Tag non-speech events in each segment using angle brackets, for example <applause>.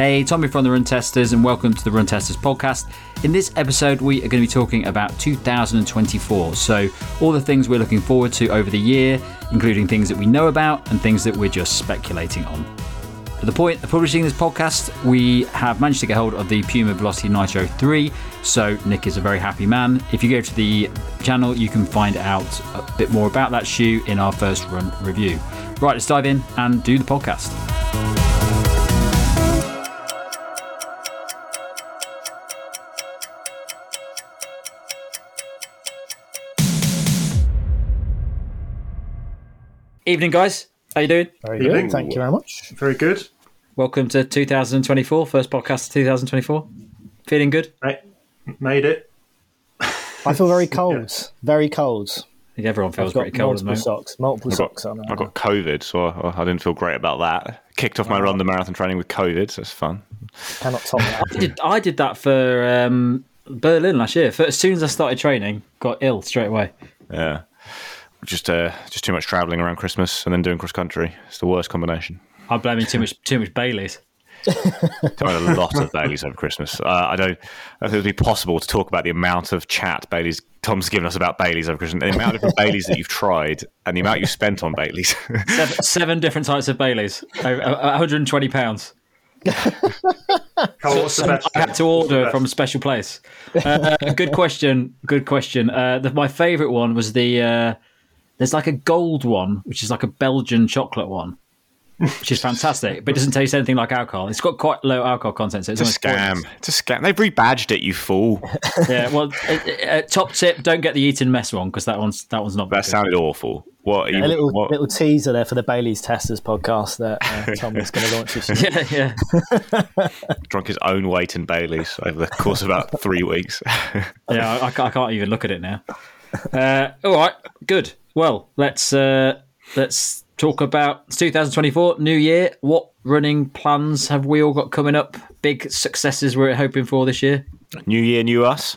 Hey, Tommy from the Run Testers, and welcome to the Run Testers podcast. In this episode, we are going to be talking about 2024. So, all the things we're looking forward to over the year, including things that we know about and things that we're just speculating on. At the point of publishing this podcast, we have managed to get hold of the Puma Velocity Nitro 3, so Nick is a very happy man. If you go to the channel, you can find out a bit more about that shoe in our first run review. Right, let's dive in and do the podcast. Evening, guys. How you doing? Very Evening. good. Thank you very much. Very good. Welcome to 2024, first podcast of 2024. Feeling good? Ma- Made it. I feel very <laughs> cold. Very cold. I think everyone feels I've got pretty cold at the multiple socks. Multiple I socks got, on. I got COVID, so I, I didn't feel great about that. Kicked off my run the marathon training with COVID, so it's fun. Cannot top that. <laughs> I did, I did that for um, Berlin last year. For, as soon as I started training, got ill straight away. Yeah, just uh, just too much travelling around Christmas and then doing cross country. It's the worst combination. I'm blaming too much too much Baileys. Done a lot of Baileys over Christmas. Uh, I don't. I think it would be possible to talk about the amount of chat Baileys Tom's given us about Baileys over Christmas, the amount of different Baileys that you've tried, and the amount you spent on Baileys. Seven, seven different types of Baileys, over- uh, 120 pounds. Carl, what's the best? I had to order from a special place. Uh, good question. Good question. Uh, the, my favourite one was the. Uh, there's like a gold one, which is like a Belgian chocolate one, which is fantastic, but it doesn't taste anything like alcohol. It's got quite low alcohol content, so it's, it's a almost scam. pointless. It's a scam. They've rebadged it, you fool. <laughs> Yeah. Well, uh, uh, top tip: don't get the Eton mess one because that one's that one's not. That Very good. sounded awful. What? Are you, A little what- little teaser there for the Bailey's Testers podcast that uh, <laughs> Tom is going to launch this year. <laughs> Yeah, yeah. drunk his own weight in Baileys over the course of about three weeks. Yeah, I, I can't- I can't even look at it now. Uh, all right, good. Well, let's uh, let's talk about 2024, new year. What running plans have we all got coming up? Big successes we're hoping for this year. new year, new us.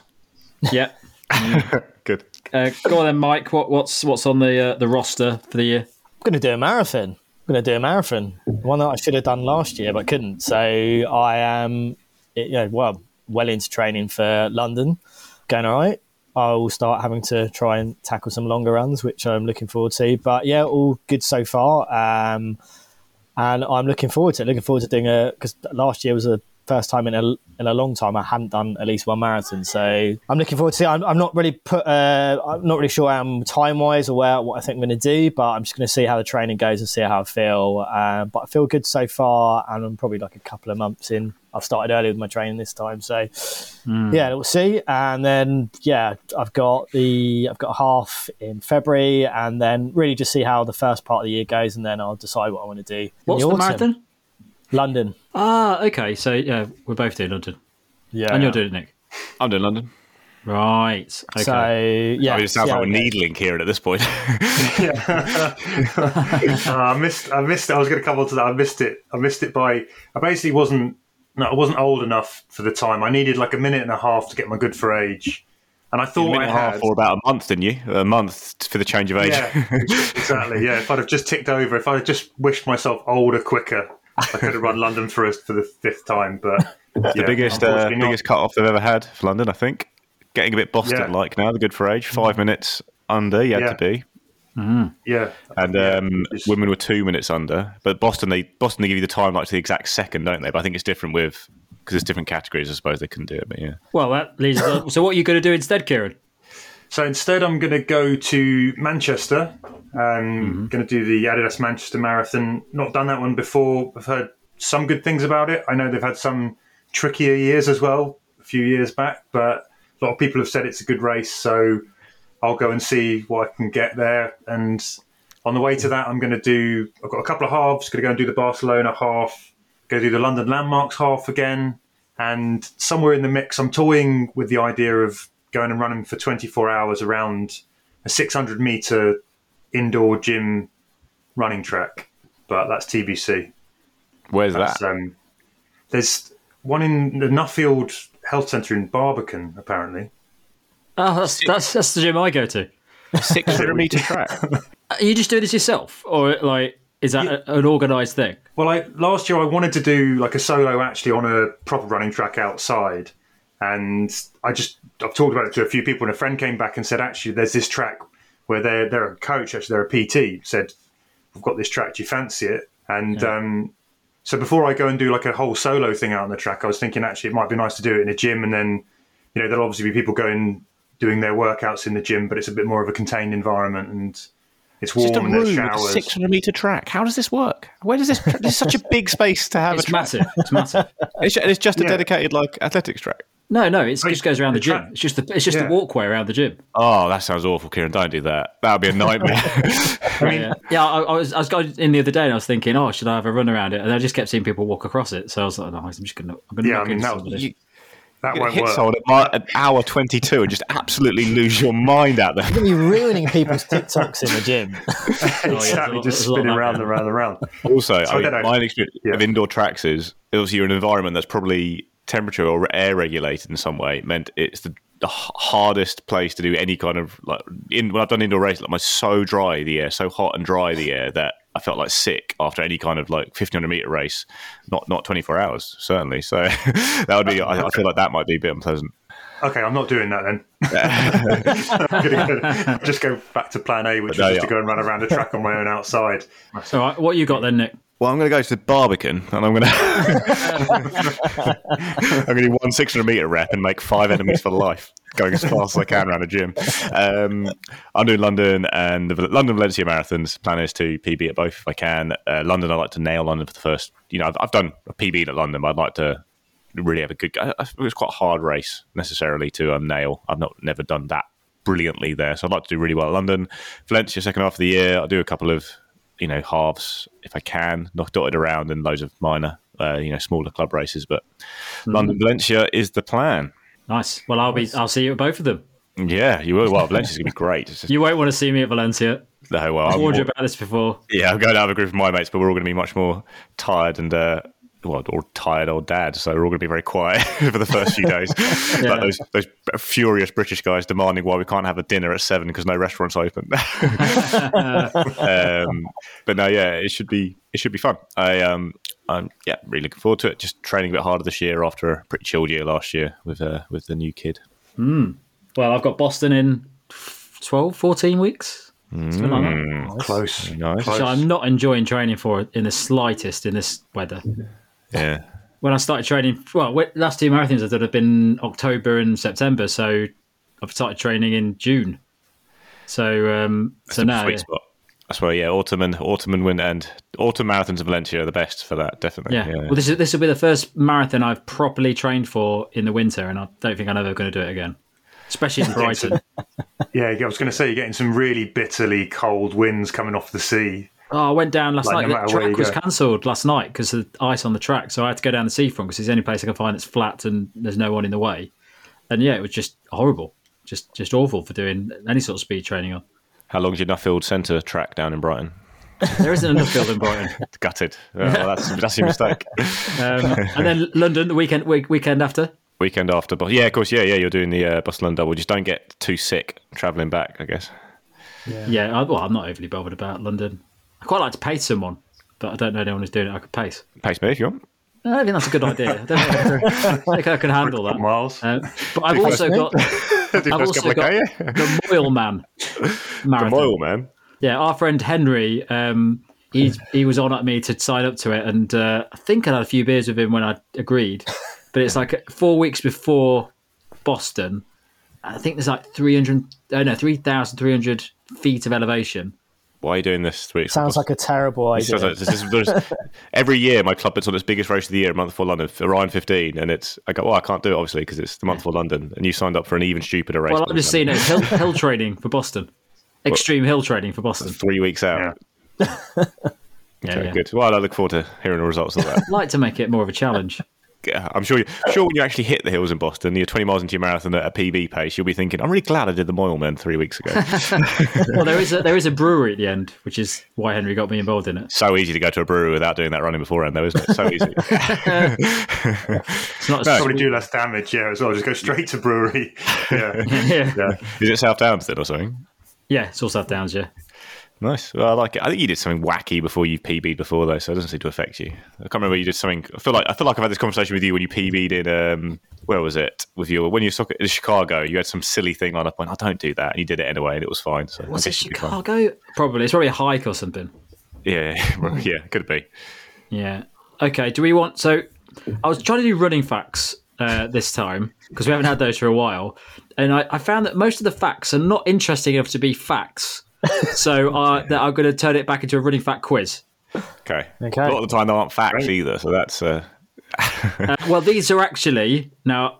Yeah. <laughs> Good. Uh, go on then, Mike. What, what's what's on the uh, the roster for the year? I'm going to do a marathon. I'm going to do a marathon. One that I should have done last year but couldn't. So I am, you know, well, well into training for London. Going all right. I will start having to try and tackle some longer runs, which I'm looking forward to. But yeah, all good so far. Um, and I'm looking forward to it. Looking forward to doing a because last year was the first time in a in a long time I hadn't done at least one marathon. So I'm looking forward to it. I'm, I'm not really put. Uh, I'm not really sure um, time wise or where what I think I'm going to do, but I'm just going to see how the training goes and see how I feel. Um, but I feel good so far, and I'm probably like a couple of months in. I've started early with my training this time, so yeah, we'll see. And then yeah, I've got the I've got half in February, and then really just see how the first part of the year goes, and then I'll decide what I want to do. What's the autumn. marathon? London. Ah, okay. So yeah, we're both doing London, Yeah, and you're doing it, Nick. I'm doing London. Right. Okay. So yeah, I mean, it sounds see how like we're it needling here at this point. <laughs> <laughs> Uh, I missed. I missed. it. I was going to come on to that. I missed it. I missed it by. I basically wasn't. No, I wasn't old enough for the time. I needed like a minute and a half to get my good for age, and I thought minute I and a half had. or about a month, didn't you? A month for the change of age. Yeah, exactly. Yeah, if I'd have just ticked over, if I'd have just wished myself older quicker, I could have run London for us for the fifth time. But <laughs> the biggest uh, biggest cut off they've ever had for London, I think. Getting a bit Boston like now, the good for age. Five minutes under, you had Yeah. to be. Yeah, And um, it's- women were two minutes under. But Boston, they Boston they give you the time like to the exact second, don't they? But I think it's different with because there's different categories. I suppose they couldn't do it, but yeah. well, that leads. so, what are you going to do instead, Kieran? So instead, I'm going to go to Manchester. I'm going to do the Adidas Manchester Marathon. Not done that one before. I've heard some good things about it. I know they've had some trickier years as well a few years back, but a lot of people have said it's a good race. So I'll go and see what I can get there. And on the way to that, I'm going to do. I've got a couple of halves. Going to go and do the Barcelona half. Go do the London Landmarks half again. And somewhere in the mix, I'm toying with the idea of going and running for 24 hours around a 600 meter indoor gym running track. But that's TBC. Where's That's, that? um, there's one in the Nuffield Health Centre in Barbican, apparently. Oh, that's that's that's the gym I go to. Six hundred <laughs> meter track. Are you just doing this yourself, or like Is that a, an organised thing? Well, I, last year I wanted to do like a solo actually on a proper running track outside, and I just I've talked about it to a few people, and a friend came back and said actually there's this track where they're they're a coach actually they're a PT said we've got this track do you fancy it and um, so before I go and do like a whole solo thing out on the track I was thinking actually it might be nice to do it in a gym and then you know there'll obviously be people going doing their workouts in the gym but it's a bit more of a contained environment and it's warm Just a and room there's with a showers 600 meter track. How does this work? Where does this? This is such a big space to have It's a track. massive. It's massive. <laughs> It's, it's just a Yeah. dedicated like athletics track. No, no, it Like, just goes around the the gym. track- It's just the it's just Yeah. a walkway around the gym. Oh, that sounds awful, Kieran. Don't do that. That would be a nightmare. <laughs> yeah, yeah. I, I was I was going in the other day and I was thinking, oh, should I have a run around it? And I just kept seeing people walk across it, so I was like, no, I'm just gonna. I'm gonna Yeah, knock I mean, into that- somebody. you that you won't hit work someone at mi- at hour 22 and just absolutely lose your mind out there. You're gonna be ruining people's TikToks in the gym. Oh, <laughs> exactly there's just spinning of that round going and around and around. Also, I I mean, don't my experience Yeah. of indoor tracks is obviously you're in an environment that's probably temperature or air regulated in some way. Meant it's the, the hardest place to do any kind of like in when I've done indoor races. Like, my so dry the air, so hot and dry the air that I felt like sick after any kind of like 1500 meter race. Not not 24 hours certainly. So <laughs> that would be. I, I feel like that might be a bit unpleasant. Okay, I'm not doing that then. <laughs> <laughs> I'm go- just go back to plan A, which No, was just yeah. to go and run around a track on my own outside. So, what you got then, Nick? Well, I'm going to go to the Barbican, and I'm going <laughs> to <laughs> I'm going to do one 600 meter rep and make five enemies for life, going as fast as I can around a gym. Um, I'm doing London and the London Valencia marathons. Plan is to PB at both if I can. Uh, London, I like to nail London for the first. You know, I've, I've done a PB at London, but I'd like to really have a good. I- I- It was quite a hard race necessarily to um, nail. I've not never done that brilliantly there, so I'd like to do really well at London. Valencia, second half of the year, I'll do a couple of you know halves if I can, not dotted around and loads of minor, uh, you know, smaller club races. But London Valencia is the plan. Nice. Well, I'll be. I'll see you at both of them. Yeah, you will. Well, Valencia's gonna be great. <laughs> Just, You won't want to see me at Valencia. no, well, I've I'm warned you about this before. yeah, I'm going to have a group of my mates, but we're all going to be much more tired and. Uh, well, or tired old dad, so we're all going to be very quiet <laughs> for the first few days. <laughs> Yeah. Like those those furious British guys demanding why we can't have a dinner at seven because no restaurants open. <laughs> um, but no, yeah, it should be it should be fun. I um, I'm yeah, really looking forward to it. Just training a bit harder this year after a pretty chilled year last year with uh, with the new kid. Well, I've got Boston in 12, 14 weeks. Something like that. Close. Nice. Close. So I'm not enjoying training for it in the slightest in this weather. Yeah, When I started training, well, last two marathons I did have been October and September, so I've started training in June. So, um, so the now, sweet yeah. spot. That's why, yeah, autumn and autumn and win and autumn marathons in Valencia are the best for that, definitely. yeah. Yeah, Well, this is this will be the first marathon I've properly trained for in the winter, and I don't think I'm ever going to do it again, especially in <laughs> Brighton. Yeah, I was going to say you're getting some really bitterly cold winds coming off the sea. Oh, I went down last Like, night. no The track was cancelled last night because of the ice on the track. So I had to go down the seafront because it's the only place I can find that's flat and there's no one in the way. And yeah, it was just horrible, just just awful for doing any sort of speed training on. How long's your Nuffield Centre track down in Brighton? There isn't a field in Brighton. <laughs> Gutted. Well, that's that's your mistake. Um, and then London the weekend week, weekend after. Weekend after, but yeah, of course, yeah, yeah. You're doing the uh, Boston double. Just don't get too sick travelling back. I guess. Yeah, I, well, I'm not overly bothered about London. I quite like to pace someone, but I don't know anyone who's doing it. I could pace. Pace me if you want. I think that's a good idea. I don't think I can, think I can handle that. Miles. Um, but I've also got <laughs> I've also got <laughs> the Moyleman <laughs> marathon. Moyleman. Yeah, our friend Henry, um, he he was on at me to sign up to it, and uh, I think I had a few beers with him when I agreed. But it's like four weeks before Boston. I think there's like 300, oh no, 3,300 feet of elevation. Why are you doing this three weeks? Sounds like a terrible idea. like- this is- there's- <laughs> every year, my club puts on its biggest race of the year, a month before London, for Ryan 15, and it's I go, well, I can't do it obviously because it's the month before London, and you signed up for an even stupider race. Well, I'm just seeing it hill, hill training for Boston. Extreme hill training for Boston. three weeks out. Yeah. <laughs> Yeah, Okay, yeah. good. Well, I look forward to hearing the results of that. I'd like to make it more of a challenge. Yeah, I'm sure. You, sure, when you actually hit the hills in Boston, you're 20 miles into your marathon at a PB pace, you'll be thinking, "I'm really glad I did the Moyleman three weeks ago." <laughs> Well, there is a, there is a brewery at the end, which is why Henry got me involved in it. so easy to go to a brewery without doing that running beforehand, though, isn't it? So easy. <laughs> It's not <laughs> a Probably do less damage, yeah, as well. Just go straight to brewery. Yeah. yeah. yeah. Is it South Downs then or something? yeah, it's all South Downs, yeah. Nice. Well, I like it. I think you did something wacky before you PB'd before though, so it doesn't seem to affect you. I can't remember you did something. I feel like I feel like I've had this conversation with you when you PB'd in um, where was it with your when you were in Chicago? You had some silly thing lined up. When I don't do that, and you did it anyway, and it was fine. So was it Chicago? Probably. It's probably a hike or something. Yeah, <laughs> yeah, could be. Yeah. Okay. Do we want? So, I was trying to do running facts uh, this time because we haven't had those for a while, and I, I found that most of the facts are not interesting enough to be facts so uh, <laughs> that I'm going to turn it back into a running fact quiz. Okay. Okay. A lot of the time, they aren't facts Great. either, so that's. Uh... uh, well, these are actually now.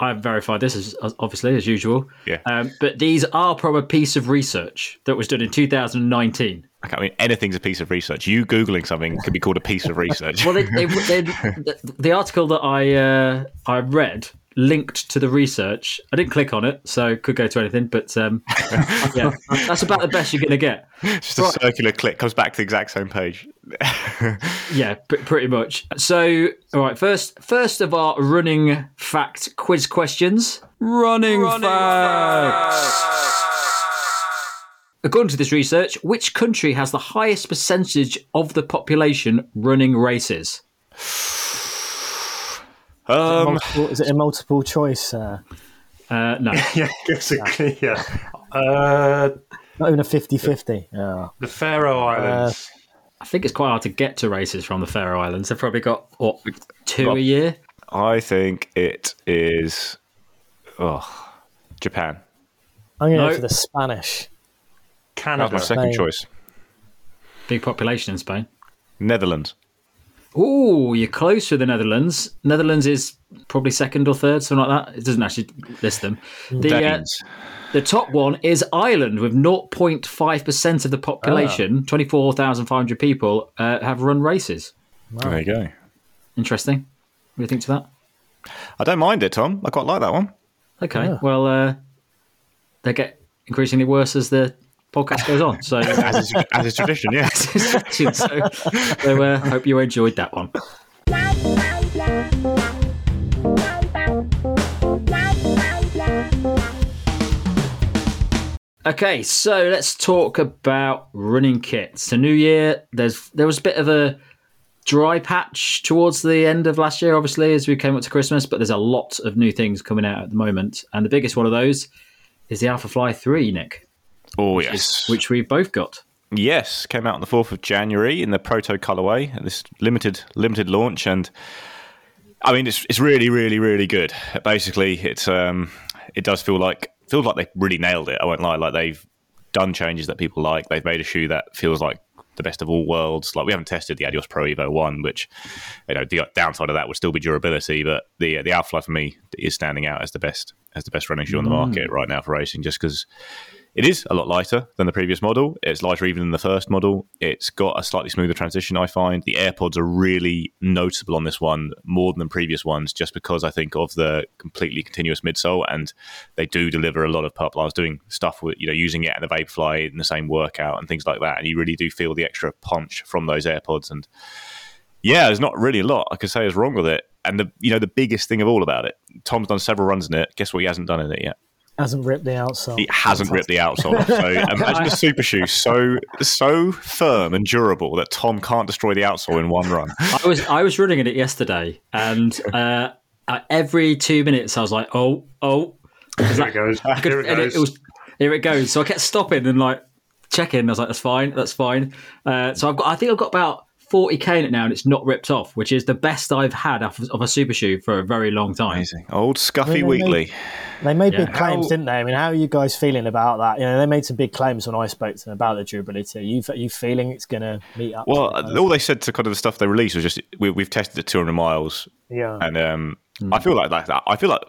I've verified this as obviously as usual. Yeah. Um, but these are from a piece of research that was done in 2019. Okay, I mean, anything's a piece of research. You googling something could be called a piece of research. well, they, they, they, the, the, article that I uh, I read linked to the research. I didn't click on it, so could go to anything. But um, <laughs> yeah, that's about the best you're going to get. Just a circular click comes back to the exact same page. <laughs> yeah, p- pretty much. So, all right, first, first of our running fact quiz questions. Running, running facts. facts. According to this research, which country has the highest percentage of the population running races? Um, is, it a multiple choice? Uh, uh, no. <laughs> yeah, basically, yeah. Uh, Not even a 50 50. Oh. The Faroe uh, Islands. I think it's quite hard to get to races from the Faroe Islands. They've probably got, what, two well, a year? I think it is. Oh, Japan. I'm going to go for the Spanish. Canada. That's my second Spain. choice. Big population in Spain. Netherlands. Oh, you're close to the Netherlands. Netherlands is probably second or third, something like that. It doesn't actually list them. The, uh, the top one is Ireland with 0.5% of the population, ah. 24,500 people, uh, have run races. Wow. There you go. Interesting. What do you think to that? I don't mind it, Tom. I quite like that one. Okay. Yeah. Well, uh, they get increasingly worse as the podcast goes on. So <laughs> as is, as is tradition, yeah. <laughs> tradition, so, so uh, hope you enjoyed that one. Okay, so let's talk about running kits. So new year, there's there was a bit of a dry patch towards the end of last year, obviously, as we came up to Christmas, but there's a lot of new things coming out at the moment. And the biggest one of those is the Alphafly 3, Nick. Oh which yes, is, which we've both got. Yes, came out on the fourth of January in the proto colorway. This limited limited launch, and I mean it's it's really really really good. Basically, it's um it does feel like feels like they really nailed it. I won't lie, like they've done changes that people like. They've made a shoe that feels like the best of all worlds. Like we haven't tested the Adios Pro Evo One, which you know the downside of that would still be durability, but the the Alpha for me is standing out as the best as the best running shoe on the mm. market right now for racing, just because it is a lot lighter than the previous model. It's lighter even than the first model. It's got a slightly smoother transition, I find. The AirPods are really noticeable on this one more than the previous ones, just because I think of the completely continuous midsole and they do deliver a lot of purple. I was doing stuff with, you know, using it and the Vaporfly in the same workout and things like that. And you really do feel the extra punch from those AirPods. And yeah, there's not really a lot I could say is wrong with it. And the, you know, the biggest thing of all about it, Tom's done several runs in it. Guess what he hasn't done in it yet? Hasn't ripped the outsole. He hasn't ripped the outsole. So <laughs> imagine a super shoe so so firm and durable that Tom can't destroy the outsole in one run. I was I was running in it yesterday, and <laughs> uh, every two minutes I was like, oh oh, here it goes. Could, here it goes. It, it was, here it goes. So I kept stopping and like checking. I was like, that's fine, that's fine. Uh, so I've got I think I've got about 40k in it now and it's not ripped off, which is the best I've had of, a super shoe for a very long time. Amazing. Old Scuffy Weekly. They made yeah. big claims, how, didn't they? I mean, how are you guys feeling about that? You know, they made some big claims when I spoke to them about the durability. Are you, are you feeling it's going to meet up? Well, all they said to kind of the stuff they released was just we, have tested it 200 miles. Yeah. And um, mm. I feel like that. I feel like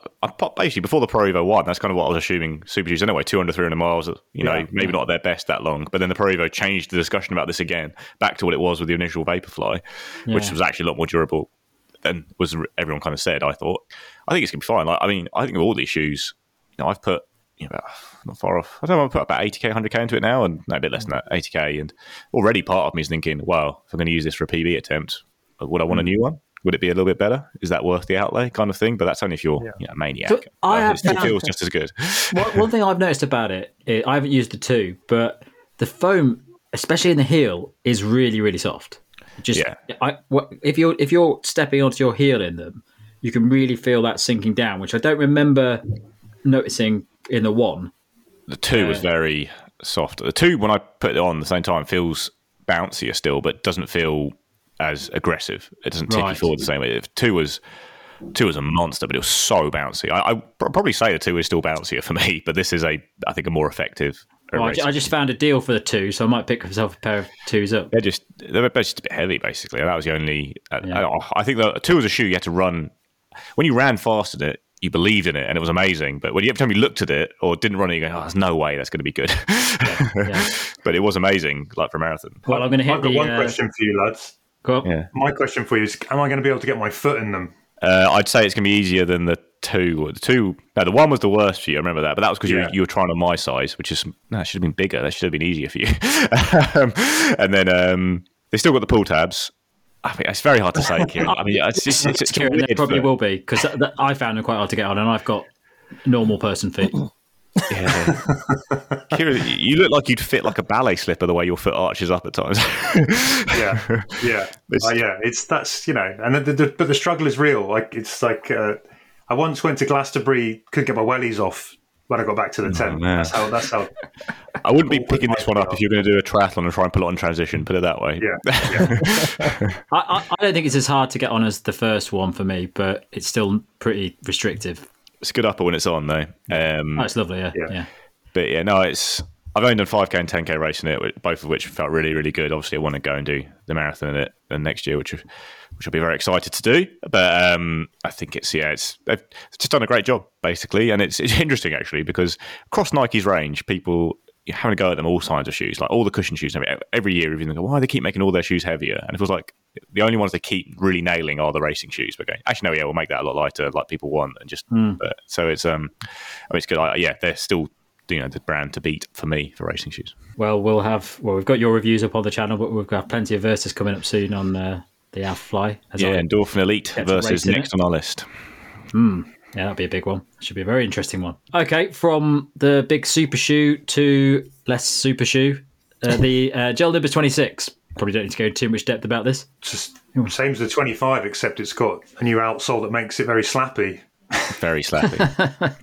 basically before the Pro Evo 1, that's kind of what I was assuming Super Shoes anyway, 200, 300 miles, you know, yeah, maybe yeah. not their best that long. But then the Pro Evo changed the discussion about this again back to what it was with the initial Vaporfly, yeah. which was actually a lot more durable than was everyone kind of said, I thought. I think it's going to be fine. Like, I mean, I think of all these shoes, you know, I've put you know, not far off. I don't know. I've put about 80k, 100k into it now, and no, a bit less than that, 80k. And already part of me is thinking, well, if I'm going to use this for a PB attempt, would I want a hmm. new one? Would it be a little bit better? Is that worth the outlay, kind of thing? But that's only if you're yeah. you know, a maniac. So I have, it feels just as good. <laughs> one, one thing I've noticed about it, I haven't used the two, but the foam especially in the heel, is really really soft. Just Yeah. I, what, if you're if you're stepping onto your heel in them, you can really feel that sinking down, which I don't remember noticing in the one. The two was very soft. The two, when I put it on at the same time, feels bouncier still, but doesn't feel as aggressive. It doesn't tick you forward the same way. If Two was two was a monster, but it was so bouncy. I, I pr- probably say the two is still bouncier for me, <laughs> but this is a I think a more effective. Well, I, I just found a deal for the two, so I might pick myself a pair of twos up. They're just they're just a bit heavy, basically. And that was the only. Yeah. I, I think the two was a shoe you had to run when you ran fast in it. You believed in it, and it was amazing. But when you, every time you looked at it or didn't run it, you go, "Oh, there's no way that's going to be good." yeah. <laughs> but it was amazing, like for a marathon. Well, I'm going to hit I've got the. one uh, question for you, lads. Go on. Yeah, My question for you is: Am I going to be able to get my foot in them? uh, I'd say it's going to be easier than the two. The two, no, the one was the worst for you. I remember that, but that was because you, Yeah. were- you were trying on my size, which is no, it should have been bigger. That should have been easier for you. <laughs> um, and then um, they still got the pull tabs. I mean, it's very hard to say, Kieran. I mean, it's, it's, it's, it's a Kieran, there weird probably foot. will be because I found them quite hard to get on, and I've got normal person feet. Yeah. Kieran, you look like you'd fit like a ballet slipper the way your foot arches up at times. <laughs> Yeah, yeah, <laughs> It's- Uh, yeah. It's that's you know, and the, the, but the struggle is real. Like it's like uh, I once went to Glastonbury, couldn't get my wellies off when I got back to the tent. man. that's how. That's how. <laughs> I wouldn't be picking this one up if you're going to do a triathlon and try and pull it on transition. Put it that way. Yeah, yeah. I, I, I don't think it's as hard to get on as the first one for me, but it's still pretty restrictive. It's good upper when it's on though. Um, Oh, it's lovely, yeah, yeah. Yeah. But yeah, no, it's. I've only done 5k and 10k racing it, both of which felt really, really good. Obviously, I want to go and do the marathon in it and next year, which which I'll be very excited to do. But um, I think it's yeah, it's they've just done a great job basically, and it's it's interesting actually because across Nike's range, people you're having a go at them all kinds of shoes, like all the cushion shoes. everything. Every year, even go, why do they keep making all their shoes heavier? And it feels like the only ones they keep really nailing are the racing shoes. But going, actually, no, yeah, we'll make that a lot lighter, like people want, and just but, so it's um, I mean, it's good. I, yeah, they're still you know the brand to beat for me for racing shoes. Well, we'll have well, we've got your reviews up on the channel, but we've got plenty of verses coming up soon on uh, the Alphafly. As well. Yeah, well. Endorphin Elite versus next on our list. Yeah, that'd be a big one. Should be a very interesting one. Okay, from the big super shoe to less super shoe, uh, <laughs> the uh, Gel Nimbus 26. Probably don't need to go into too much depth about this. Just same as the 25, except it's got a new outsole that makes it very slappy. Very slappy.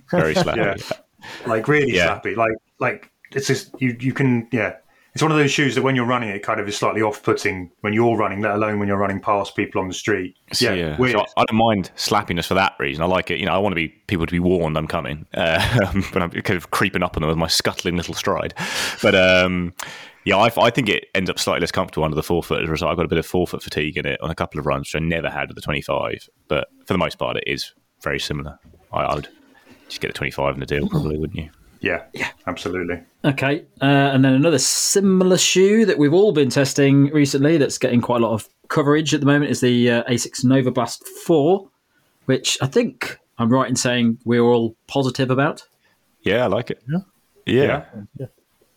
Very <laughs> slappy. Yeah. Like really Yeah. slappy. Like like it's just you you can yeah. It's one of those shoes that when you're running it kind of is slightly off putting when you're running, let alone when you're running past people on the street. Yeah, weird. So I don't mind slappiness for that reason. I like it. You know, I want to be people to be warned I'm coming, <laughs> uh, but I'm kind of creeping up on them with my scuttling little stride. But um, yeah, I, I think it ends up slightly less comfortable under the forefoot as a result. i've got a bit of forefoot fatigue in it on a couple of runs, which I never had with the 25. But for the most part, it is very similar. I, I would just get a 25 in the deal, probably, wouldn't you? Yeah, yeah, absolutely. Okay, uh, and then another similar shoe that we've all been testing recently that's getting quite a lot of coverage at the moment is the uh, Asics Nova Blast 4, which I think I'm right in saying we're all positive about. Yeah, I like it. Yeah. Yeah.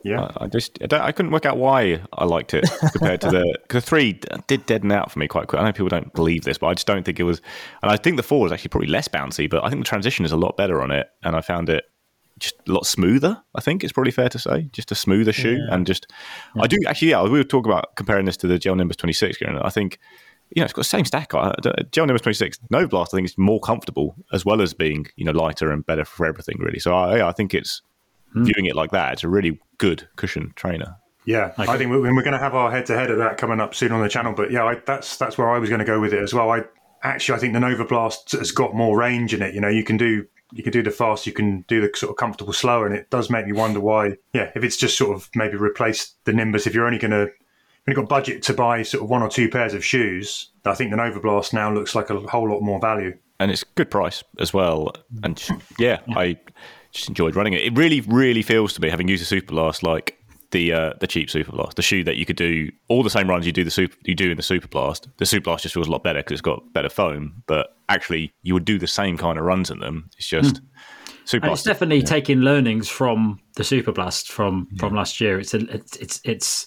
Yeah. I, I just I, don't, I couldn't work out why I liked it <laughs> compared to the because the three did deaden out for me quite quick. I know people don't believe this, but I just don't think it was. And I think the four was actually probably less bouncy, but I think the transition is a lot better on it, and I found it just a lot smoother. I think it's probably fair to say, just a smoother shoe, and just I do actually. Yeah, we were talking about comparing this to the Gel Nimbus twenty six. I think. You know, it's got the same stack. The Gel Nimbus 26 Nova Blast, I think, is more comfortable as well as being, you know, lighter and better for everything, really. So I, yeah, I think it's hmm. viewing it like that. It's a really good cushion trainer. Yeah, I think we- we're going to have our head to head of that coming up soon on the channel. But yeah, I, that's that's where I was going to go with it as well. I actually I think the Nova Blast has got more range in it. You know, you can do you can do the fast, you can do the sort of comfortable slower, and it does make me wonder why. Yeah, if it's just sort of maybe replace the Nimbus, if you're only going to when you've got budget to buy sort of one or two pairs of shoes, I think the Nova Blast now looks like a whole lot more value. and it's good price as well. And just- yeah, I just enjoyed running it. It really, really feels to me, having used the Super Blast, like the uh, the cheap Super Blast, the shoe that you could do all the same runs you do the super you do in the Super Blast. The Super Blast just feels a lot better because it's got better foam, but actually you would do the same kind of runs in them. It's just Super And it's Blast. definitely taking learnings from the Super Blast from from last year. It's a, it's it's it's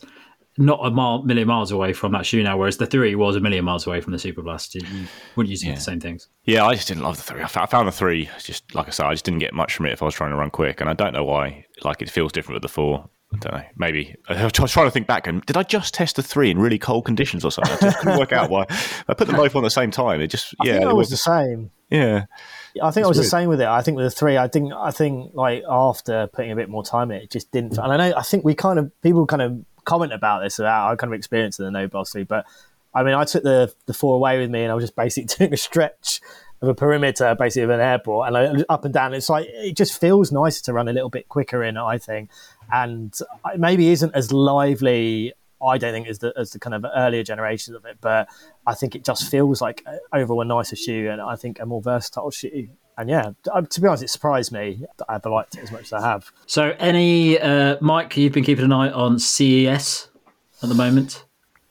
not a mile, million miles away from that shoe now, whereas the three was a million miles away from the Super Blast. You you wouldn't use for the same things. Yeah, I just didn't love the three. I found the three just like I said, I just didn't get much from it if I was trying to run quick, and I don't know why. Like it feels different with the four. I don't know. Maybe I was trying to think back. And did I just test the three in really cold conditions or something? I just couldn't work out why. I put them both on at the same time. It just I yeah, think it was was the same. yeah. I think I was weird. the same with it. I think with the three, I think I think like after putting a bit more time in it, it just didn't. And I know I think we kind of people kind of comment about this about our kind of experienced the no boss league, but I mean I took the the four away with me, and I was just basically <laughs> doing a stretch of a perimeter, basically of an airport, and I, up and down. It's like it just feels nicer to run a little bit quicker in. I think, and it maybe isn't as lively. I don't think as the as the kind of earlier generations of it, but I think it just feels like overall a nicer shoe, and I think a more versatile shoe. And yeah, uh, to be honest, it surprised me that I've liked it as much as I have. So, any uh, Mike, you've been keeping an eye on CES at the moment.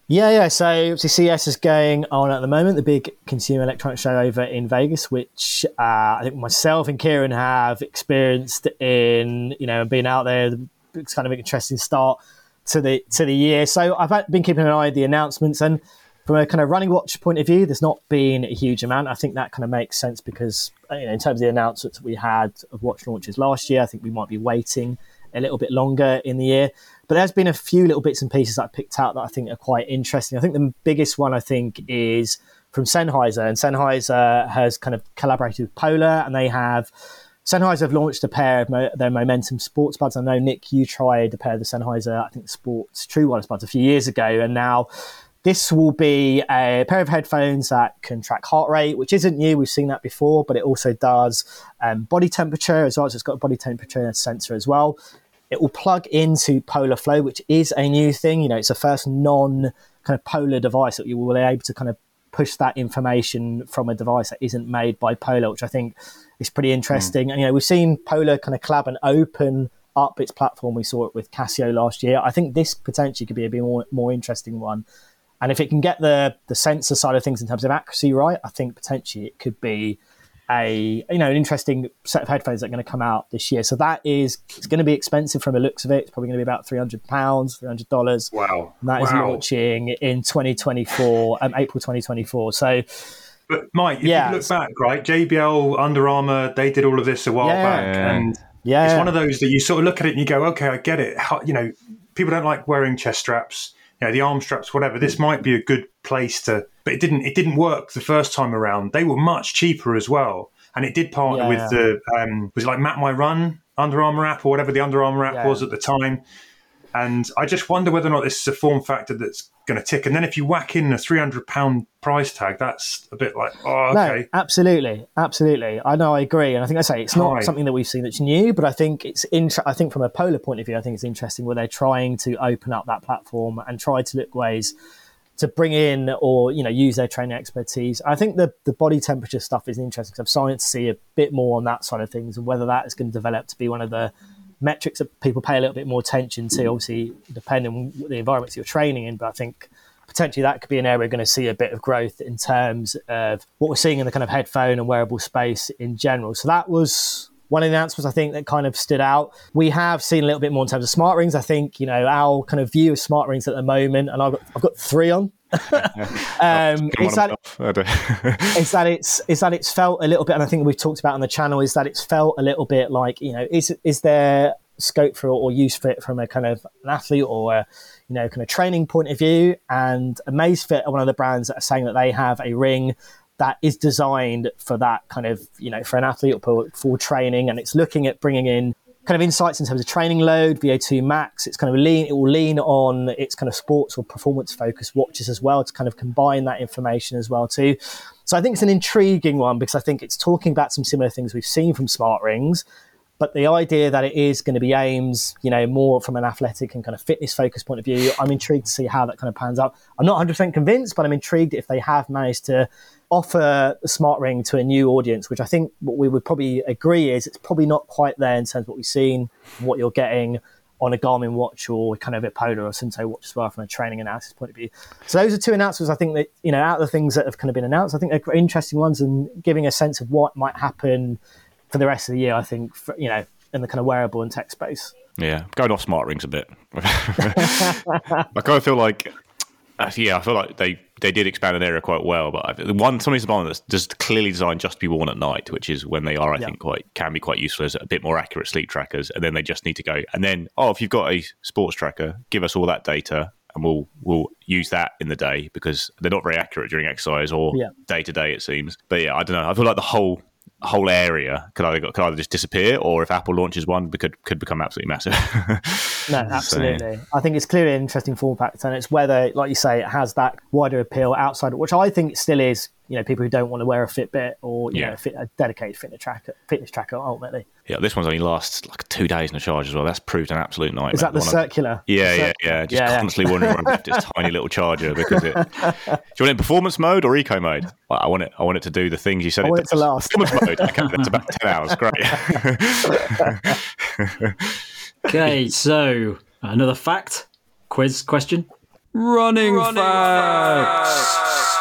Yeah, yeah. So obviously CES is going on at the moment, the big consumer electronics show over in Vegas, which uh, I think myself and Kieran have experienced in, you know, being out there. It's kind of an interesting start to the to the year. So I've been keeping an eye on the announcements, and from a kind of running watch point of view, there's not been a huge amount. I think that kind of makes sense because uh, you know, in terms of the announcements we had of watch launches last year, I think we might be waiting a little bit longer in the year. But there's been a few little bits and pieces that I picked out that I think are quite interesting. I think the biggest one I think is from Sennheiser, and Sennheiser has kind of collaborated with Polar, and they have Sennheiser have launched a pair of mo- their Momentum sports buds. I know Nick, you tried a pair of the Sennheiser, I think Sports True Wireless buds a few years ago, and now this will be a pair of headphones that can track heart rate, which isn't new. We've seen that before, but it also does um, body temperature as well. So it's got a body temperature sensor as well. It will plug into Polar Flow, which is a new thing. You know, it's the first non kind of Polar device that you will be able to kind of push that information from a device that isn't made by Polar, which I think is pretty hmm. interesting. And you know, we've seen Polar kind of collab and open up its platform. We saw it with Casio last year. I think this potentially could be a bit more more interesting one. And if it can get the the sensor side of things in terms of accuracy right, I think potentially it could be a you know an interesting set of headphones that are going to come out this year. So that is it's going to be expensive from the looks of it. It's probably going to be about three hundred pounds, three hundred dollars. Wow. And that is wow. launching in 2024, um, April 2024. So But Mike, if Yeah, you look back, right? JBL, Under Armour, they did all of this a while Yeah. back, Yeah. and yeah, it's one of those that you sort of look at it and you go, okay, I get it. How, you know, people don't like wearing chest straps, you know, the arm straps, whatever. This might be a good place to, but it didn't. It didn't work the first time around. They were much cheaper as well, and it did partner Yeah. with the um, was it like Map My Run Under Armour app or whatever the Under Armour app Yeah. was at the time. And I just wonder whether or not this is a form factor that's going to tick. And then if you whack in a three hundred pound price tag, that's a bit like, oh, okay. No, absolutely, absolutely. I know, I agree, and I think I say it's not Hi. something that we've seen that's new, but I think it's inter- I think from a polar point of view, I think it's interesting where they're trying to open up that platform and try to look ways to bring in or you know use their training expertise. I think the the body temperature stuff is interesting because I'm starting to see a bit more on that side of things and whether that is going to develop to be one of the metrics that people pay a little bit more attention to. Obviously, depending on the environments you're training in, but I think potentially that could be an area we're going to see a bit of growth in terms of what we're seeing in the kind of headphone and wearable space in general. So that was one of the announcements I think that kind of stood out. We have seen a little bit more in terms of smart rings. I think you know our kind of view of smart rings at the moment, and I've got, I've got three on. Um, on, that I <laughs> that it's is that it's felt a little bit, and I think we've talked about on the channel is that it's felt a little bit like you know is is there scope for or use for it from a kind of an athlete or a you know kind of training point of view? And Amazfit are one of the brands that are saying that they have a ring that is designed for that kind of you know for an athlete or for, for training, and it's looking at bringing in kind of insights in terms of training load, VO2 max. It's kind of lean. It will lean on its kind of sports or performance focused watches as well to kind of combine that information as well too. So I think it's an intriguing one because I think it's talking about some similar things we've seen from smart rings, but the idea that it is going to be aims, you know, more from an athletic and kind of fitness focused point of view, I'm intrigued to see how that kind of pans out. I'm not 100% convinced, but I'm intrigued if they have managed to offer the smart ring to a new audience, which I think what we would probably agree is it's probably not quite there in terms of what we've seen, what you're getting on a Garmin watch or kind of a Polar or Suunto watch as well from a training analysis point of view. So those are two announcements I think that, you know, out of the things that have kind of been announced, I think they're interesting ones and giving a sense of what might happen for the rest of the year, I think, for, you know, in the kind of wearable and tech space. Yeah, going off smart rings a bit. <laughs> I kind of feel like, uh, yeah, I feel like they they did expand an area quite well. But I've, the one something's one that's just clearly designed just to be worn at night, which is when they are, I Yeah. think, quite can be quite useful as a bit more accurate sleep trackers. And then they just need to go. And then, oh, if you've got a sports tracker, give us all that data. And we'll we'll use that in the day because they're not very accurate during exercise or day to day. It seems, but yeah, I don't know. I feel like the whole whole area could either could either just disappear or if Apple launches one, could could become absolutely massive. <laughs> No, absolutely. I think it's clearly an interesting form factor, and it's whether, like you say, it has that wider appeal outside, which I think it still is. You know, people who don't want to wear a Fitbit or you Yeah. know, a, fit, a dedicated fitness tracker, fitness tracker ultimately. yeah, this one's only lasts like two days in a charge as well. That's proved an absolute nightmare. Is that the One of- circular? Yeah, The yeah, circular? yeah. Just Yeah, yeah. constantly wondering where I left its <laughs> tiny little charger because it. Do you want it in performance mode or eco mode? Well, I want it. I want it to do the things you said. I want it to last. Performance mode. Okay, that's <laughs> about ten hours. Great. <laughs> Okay, so another fact quiz question. Running, facts.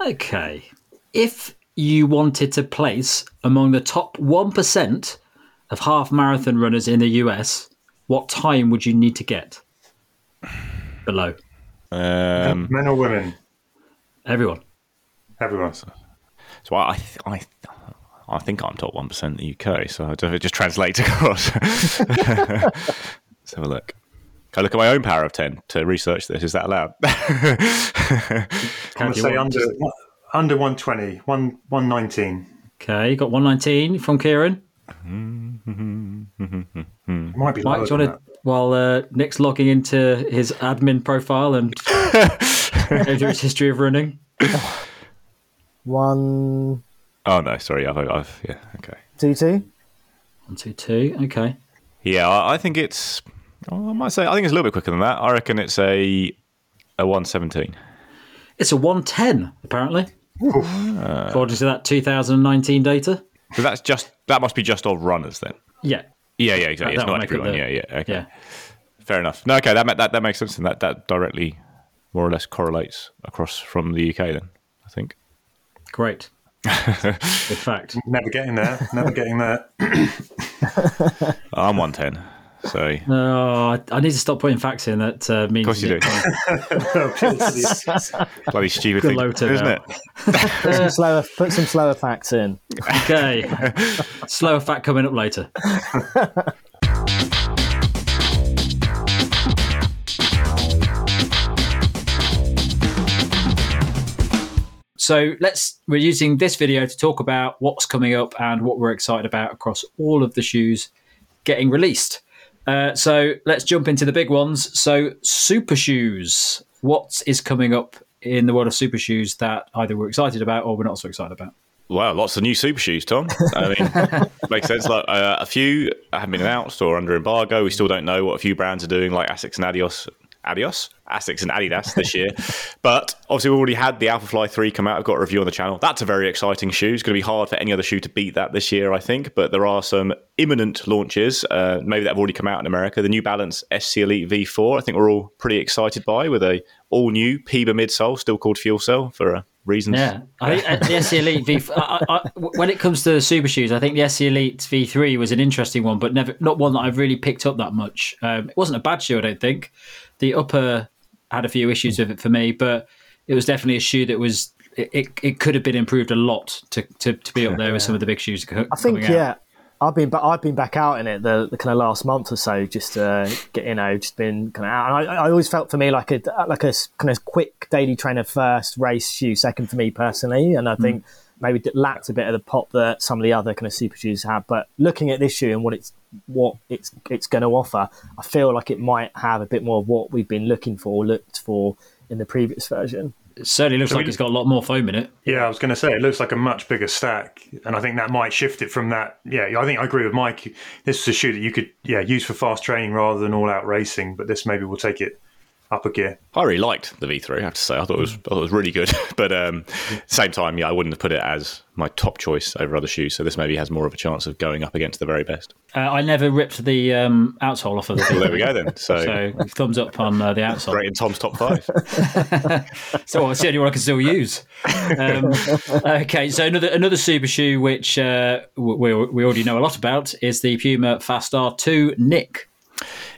Okay, if you wanted to place among the top one percent of half marathon runners in the US, what time would you need to get? Below um, Men or women? everyone. Everyone. so I, I, I think I'm top one percent in the UK. So I don't know if it just translates <laughs> across. Let's have a look. Can I look at my own power of ten to research this? Is that allowed? <laughs> I'm going to say under under 120, one, 119. Okay, you got one nineteen from Kieran. <laughs> Might be Mike, do you want to? While uh, Nick's logging into his admin profile and go through his history of running. One, oh no, sorry. I've, I've yeah. Okay. two, two. One, two, two. Okay. Yeah, I I think it's. oh, I might say I think it's a little bit quicker than that. I reckon it's a a one seventeen. It's a 110, apparently. According to that 2019 data. So that's just that must be just of runners then. Yeah. Yeah, yeah, exactly. That- it's that would not make it everyone. the- yeah, yeah. Okay, Yeah. fair enough. No, okay, that that that makes sense, and that that directly, more or less, correlates across from the UK. Then I think. Great. <laughs> Good fact. Never getting there. Never getting there. <laughs> I'm one ten. So No, I, I need to stop putting facts in. That uh, means of course you do. <laughs> Bloody stupid thing, isn't out. it? <laughs> Put some slower, put some slower facts in. Okay. <laughs> Slower fact coming up later. So let's we're using this video to talk about what's coming up and what we're excited about across all of the shoes getting released. Uh, so let's jump into the big ones. So super shoes. What is coming up in the world of super shoes that either we're excited about or we're not so excited about? Wow, lots of new super shoes, Tom. I mean, <laughs> makes sense. Like uh, a few haven't been announced or under embargo. We still don't know what a few brands are doing, like Asics and Adios. Adios, Asics and Adidas this year. but obviously, we've already had the Alphafly 3 come out. I've got a review on the channel. That's a very exciting shoe. It's going to be hard for any other shoe to beat that this year, I think. But there are some imminent launches, uh, maybe that have already come out in America. The New Balance SC Elite V4, I think we're all pretty excited by, with a all new PEBA midsole, still called Fuel Cell for uh, reasons. Yeah, I think uh, the SC Elite V. I, I- when it comes to super shoes, I think the SC Elite V3 was an interesting one, but never not one that I've really picked up that much. Um, it wasn't a bad shoe, I don't think. The upper had a few issues with it for me, but it was definitely a shoe that was. It, it, it could have been improved a lot to, to, to be up there with some of the big shoes. I think out. yeah. I've been, ba- I've been back out in it the, the kind of last month or so, just uh, get you know, just been kind of out. And I, I always felt for me like a like a kind of quick daily trainer first, race shoe second for me personally. And I think maybe it lacked a bit of the pop that some of the other kind of super shoes have. But looking at this shoe and what it's what it's it's going to offer, I feel like it might have a bit more of what we've been looking for, looked for in the previous version. It certainly looks So like we- it's got a lot more foam in it. Yeah, I was going to say it looks like a much bigger stack, and I think that might shift it from that. Yeah, I think I agree with Mike. This is a shoe that you could yeah use for fast training rather than all out racing, but this maybe will take it up a gear. I really liked the V3. I have to say, I thought it was, I thought it was really good. <laughs> but um, at the same time, yeah, I wouldn't have put it as my top choice over other shoes. So this maybe has more of a chance of going up against the very best. Uh, I never ripped the um, outsole off of the <laughs> Well, there we go then. So, So thumbs up on uh, the outsole. great in Tom's top five. <laughs> So it's the only one I can still use. Um, okay, so another another super shoe which uh, we we already know a lot about is the Puma Fast R2 Nick.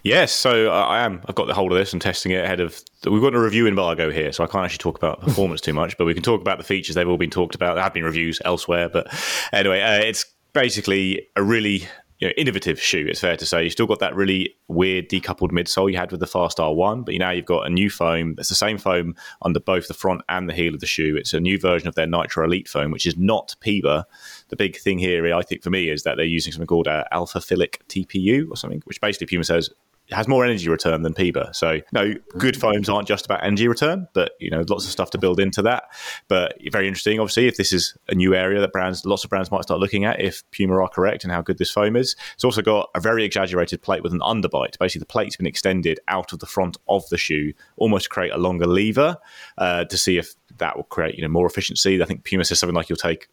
Yes, so I am. I've got the hold of this and testing it ahead of. We've got a review embargo here, so I can't actually talk about performance too much, but we can talk about the features. They've all been talked about. There have been reviews elsewhere, but anyway, uh, it's basically a really you know, innovative shoe. It's fair to say you've still got that really weird decoupled midsole you had with the Fast R1, but you now you've got a new foam. It's the same foam under both the front and the heel of the shoe. It's a new version of their Nitro Elite foam, which is not PEBA. The big thing here, I think, for me, is that they're using something called uh, Alpha Philic TPU or something, which basically Puma says has more energy return than PEBA. So, no, good foams aren't just about energy return, but you know, lots of stuff to build into that. But very interesting, obviously, if this is a new area that brands, lots of brands might start looking at if Puma are correct and how good this foam is. It's also got a very exaggerated plate with an underbite. Basically, the plate's been extended out of the front of the shoe, almost create a longer lever uh, to see if that will create you know more efficiency. I think Puma says something like you'll take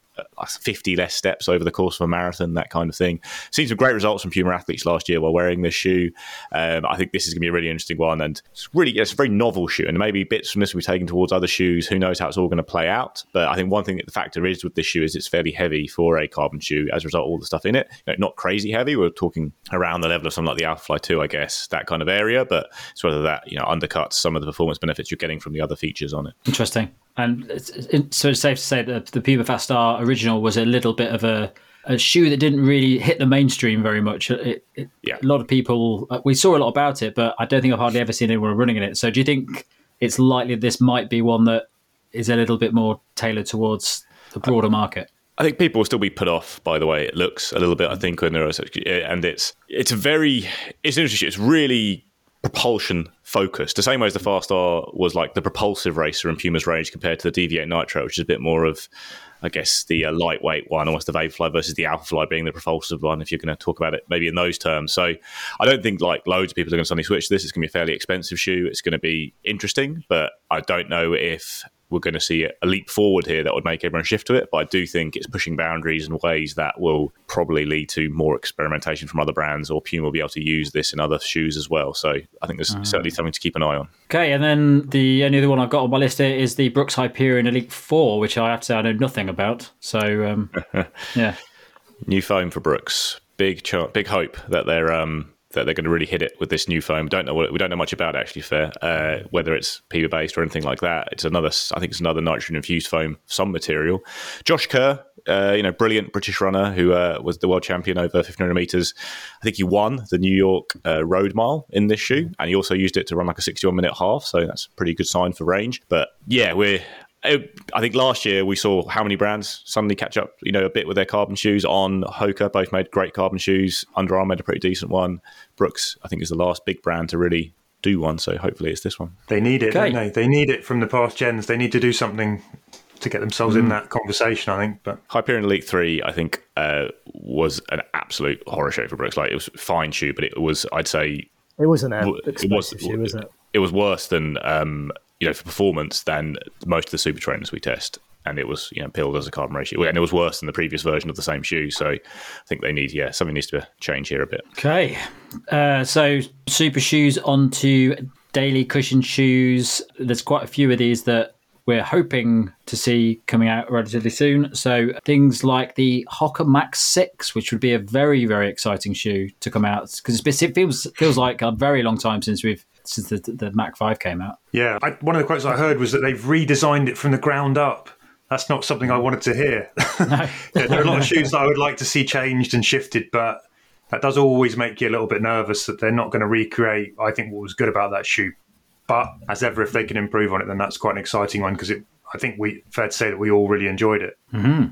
50 less steps over the course of a marathon, that kind of thing. Seen some great results from Puma athletes last year while wearing this shoe. Um, I think this is going to be a really interesting one, and it's really it's a very novel shoe, and maybe bits from this will be taken towards other shoes. Who knows how it's all going to play out? But I think one thing that the factor is with this shoe is it's fairly heavy for a carbon shoe. As a result, of all the stuff in it, you know, not crazy heavy. We're talking around the level of something like the Alphafly 2, I guess, that kind of area. But it's whether that you know undercuts some of the performance benefits you're getting from the other features on it. Interesting. And it's, it, so it's safe to say that the Puma Fast R original was a little bit of a, a shoe that didn't really hit the mainstream very much. It, it, yeah. A lot of people, uh, we saw a lot about it, but I don't think I've hardly ever seen anyone running in it. So do you think it's likely this might be one that is a little bit more tailored towards the broader market? I think people will still be put off by the way it looks a little bit. I think when there are such, and it's it's a very it's interesting. It's really propulsion focused, the same way as the Fast R was like the propulsive racer in Puma's range compared to the Deviate Nitro, which is a bit more of, I guess, the uh, lightweight one, almost the Vaporfly versus the Alphafly being the propulsive one, if you're going to talk about it maybe in those terms. So I don't think like loads of people are going to suddenly switch to this. It's going to be a fairly expensive shoe. It's going to be interesting, but I don't know if we're going to see a leap forward here that would make everyone shift to it. But I do think it's pushing boundaries in ways that will probably lead to more experimentation from other brands, or Puma will be able to use this in other shoes as well. So I think there's uh, certainly something to keep an eye on. Okay, and then the only other one I've got on my list here is the Brooks Hyperion Elite 4, which I have to say I know nothing about. So, um, <laughs> yeah. New phone for Brooks. Big, ch- big hope that they're um, that they're going to really hit it with this new foam. Don't know what we don't know much about actually. Fair, uh, whether it's PEBA based or anything like that. It's another. I think it's another nitrogen infused foam, some material. Josh Kerr, uh, you know, brilliant British runner who uh, was the world champion over 1500 meters. I think he won the New York uh, Road Mile in this shoe, and he also used it to run like a 61 minute half. So that's a pretty good sign for range. But yeah, we're I think last year we saw how many brands suddenly catch up, you know, a bit with their carbon shoes. On Hoka, both made great carbon shoes. Under Armour made a pretty decent one. Brooks, I think, is the last big brand to really do one. So hopefully, it's this one. They need it, okay. don't they? They need it from the past gens. They need to do something to get themselves mm. in that conversation. I think. But Hyperion Elite Three, I think, uh, was an absolute horror show for Brooks. Like it was fine shoe, but it was, I'd say, it wasn't an it was, shoe, was it? It was worse than um, you know, for performance than most of the super trainers we test. And it was, you know, pilled as a carbon ratio. And it was worse than the previous version of the same shoe. So I think they need, yeah, something needs to change here a bit. Okay. Uh, so super shoes onto daily cushion shoes. There's quite a few of these that we're hoping to see coming out relatively soon. So things like the Hoka Mach Six, which would be a very very exciting shoe to come out because it feels feels like a very long time since we've since the, the Mach 5 came out. Yeah, I, one of the quotes I heard was that they've redesigned it from the ground up. That's not something I wanted to hear. <laughs> No. yeah, there are a lot of shoes that I would like to see changed and shifted, but that does always make you a little bit nervous that they're not going to recreate, I think, what was good about that shoe. But as ever, if they can improve on it, then that's quite an exciting one because I think we fair to say that we all really enjoyed it. Mm-hmm.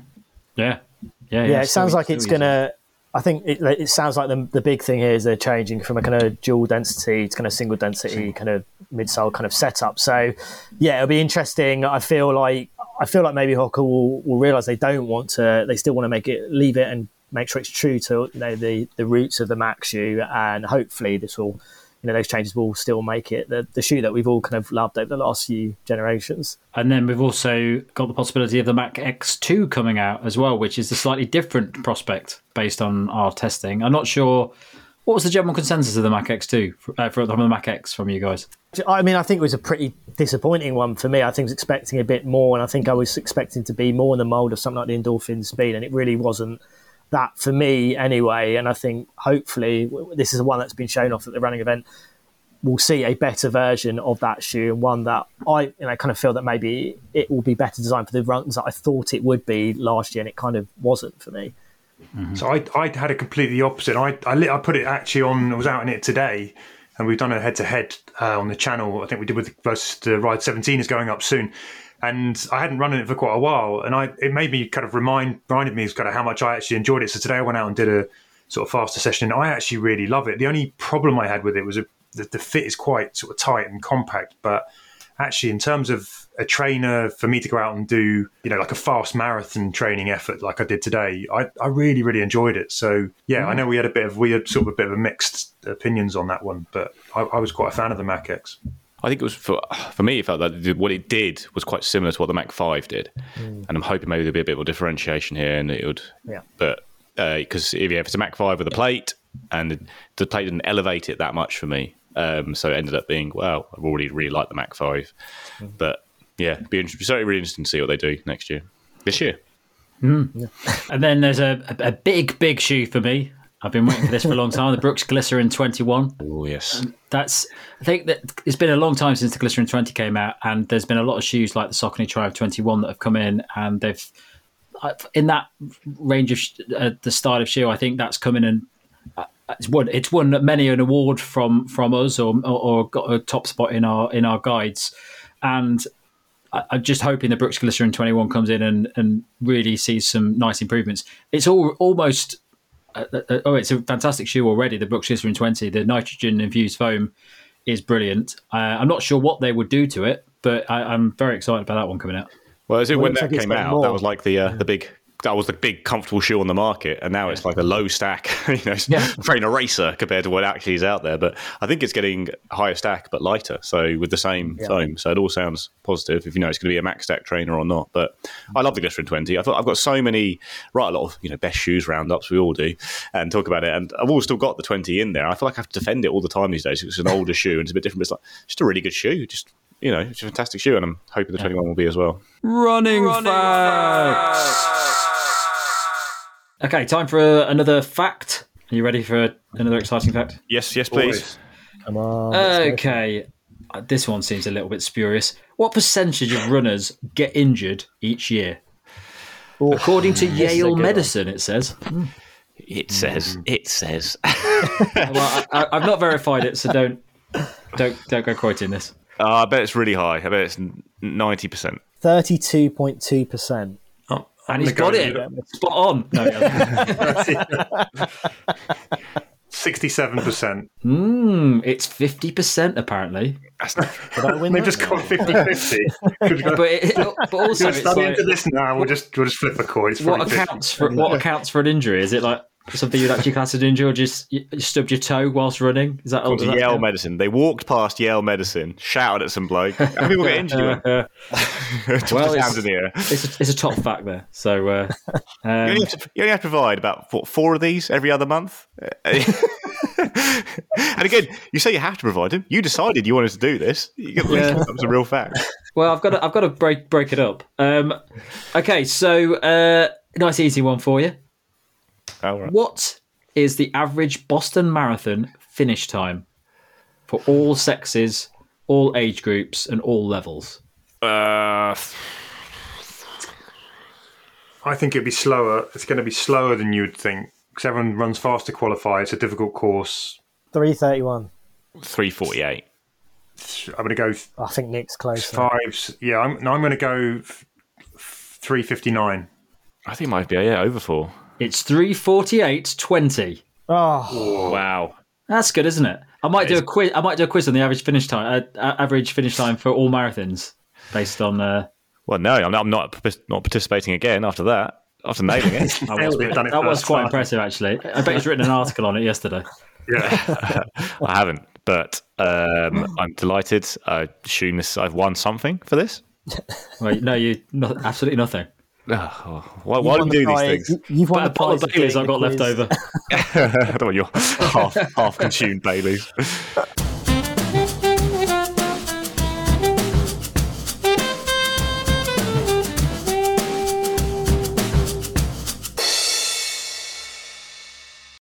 Yeah. Yeah, yeah, yeah. It sounds like it's going to I think it, it, sounds like the, the big thing here is they're changing from a kind of dual density to kind of single density kind of midsole kind of setup. So, yeah, it'll be interesting. I feel like I feel like maybe Hoka will, will realize they don't want to. They still want to make it leave it and make sure it's true to you know the the roots of the Mach shoe, and hopefully this will you know those changes will still make it the, the shoe that we've all kind of loved over the last few generations. And then we've also got the possibility of the Mach X2 coming out as well, which is a slightly different prospect based on our testing. I'm not sure. What was the general consensus of the Mach X2 uh, from the Mach X from you guys? I mean, I think it was a pretty disappointing one for me. I think I was expecting a bit more, and I think I was expecting to be more in the mold of something like the Endorphin Speed, and it really wasn't that for me anyway. And I think hopefully this is the one that's been shown off at the running event. We'll see a better version of that shoe and one that I you know kind of feel that maybe it will be better designed for the runs that I thought it would be last year, and it kind of wasn't for me. Mm-hmm. So I I had a completely opposite. I I, lit, I put it actually on. I was out in it today, and we've done a head to head on the channel. I think we did with versus the Ride 17 is going up soon and I hadn't run in it for quite a while, and I it made me kind of remind reminded me of kind of how much I actually enjoyed it. So today I went out and did a sort of faster session, and I actually really love it. The only problem I had with it was a, the, the fit is quite sort of tight and compact, but actually in terms of a trainer for me to go out and do you know like a fast marathon training effort like I did today, I, I really really enjoyed it. So yeah, mm. I know we had a bit of we had sort of a bit of a mixed opinions on that one, but I, I was quite a fan of the Mach X. I think it was for for me. It felt that what it did was quite similar to what the Mach Five did, mm. and I'm hoping maybe there'll be a bit more differentiation here, and it would. Yeah. But because uh, if, yeah, if it's a Mach Five with a plate, and the plate didn't elevate it that much for me, um, so it ended up being well. I've already really liked the Mach Five, mm. but yeah, it'd be interesting, certainly really interesting to see what they do next year, this year. Mm. Yeah. And then there's a, a, a big, big shoe for me. I've been waiting for this for a long time. The Brooks Glycerin 21. Oh, yes. That's, I think that it's been a long time since the Glycerin 20 came out, and there's been a lot of shoes like the Saucony Triumph 21 that have come in, and they've, in that range of uh, the style of shoe, I think that's coming in and uh, it's won, it's won many an award from from us or, or, or got a top spot in our in our guides. And I'm just hoping the Brooks Glycerin 21 comes in and, and really sees some nice improvements. It's all almost uh, uh, uh, oh, it's a fantastic shoe already. The Brooks Glycerin 20, the nitrogen infused foam is brilliant. Uh, I'm not sure what they would do to it, but I, am very excited about that one coming out. Well, as it, when that came out, more. that was like the uh, the big that was the big comfortable shoe on the market, and now yeah. it's like a low stack, <laughs> you know, yeah. train a racer compared to what actually is out there. But I think it's getting higher stack but lighter, so with the same yeah. foam. So it all sounds positive if you know it's going to be a max stack trainer or not. But I love the Glycerin Twenty. I thought I've got so many, right, a lot of you know best shoes roundups. We all do, and talk about it. And I've all still got the Twenty in there. I feel like I have to defend it all the time these days. It's an older shoe and it's a bit different. But it's like just a really good shoe. Just you know, it's a fantastic shoe, and I'm hoping the 21 will be as well. Running, Running facts. facts. Okay, time for uh, another fact. Are you ready for another exciting fact? Yes, yes, please. Come on. Okay. Uh, this one seems a little bit spurious. What percentage of runners get injured each year? Ooh. According to Yale Medicine, it says. It says. It says. <laughs> well, I, have not verified it, so don't don't don't go quoting this. Uh, I bet it's really high. I bet it's ninety percent. Thirty-two point two percent. And he's got it. Spot on. No, 67%. <laughs> Mm, it's 50% apparently. <laughs> They've just got 50 50. <laughs> but, it, but also, it's like, into this now. We'll just, we'll just flip a coin. what, accounts for, what accounts for an injury? Is it like something you'd actually class as an injury, or just you stubbed your toe whilst running? Is that all? Yale count? Medicine. They walked past Yale Medicine, shouted at some bloke, and people get injured. <laughs> well, it's, it's, a, it's a top fact there. So uh, <laughs> um, you, only to, you, only have to, provide about what, four of these every other month. <laughs> and again, you say you have to provide them. You decided you wanted to do this. You get yeah. That was a real fact. Well, I've got to, I've got to break break it up. Um, okay, so uh, nice easy one for you. Right. What is the average Boston Marathon finish time for all sexes, all age groups, and all levels? Uh, I think it'd be slower. It's going to be slower than you'd think because everyone runs fast to qualify. It's a difficult course. Three thirty-one. Three forty-eight. I'm going to go. I think Nick's close. Five. Yeah, I'm, no, I'm going to go three fifty-nine. I think it might be yeah over four. It's 348.20. Oh. Wow. That's good, isn't it? I might that do is... a quiz. I might do a quiz on the average finish time, uh, average finish time for all marathons, based on. Uh... Well, no, I'm not, I'm not. not participating again after that. After nailing it, <laughs> was, that was quite impressive, actually. I bet he's written an article on it yesterday. <laughs> Yeah, I haven't, but um, I'm delighted. I assume this. I've won something for this. <laughs> Well, no, you not, absolutely nothing. Oh, why, why do we do these things? You've won a bottle of Baileys I've got left over. I <laughs> <laughs> don't want your half, half consumed Baileys.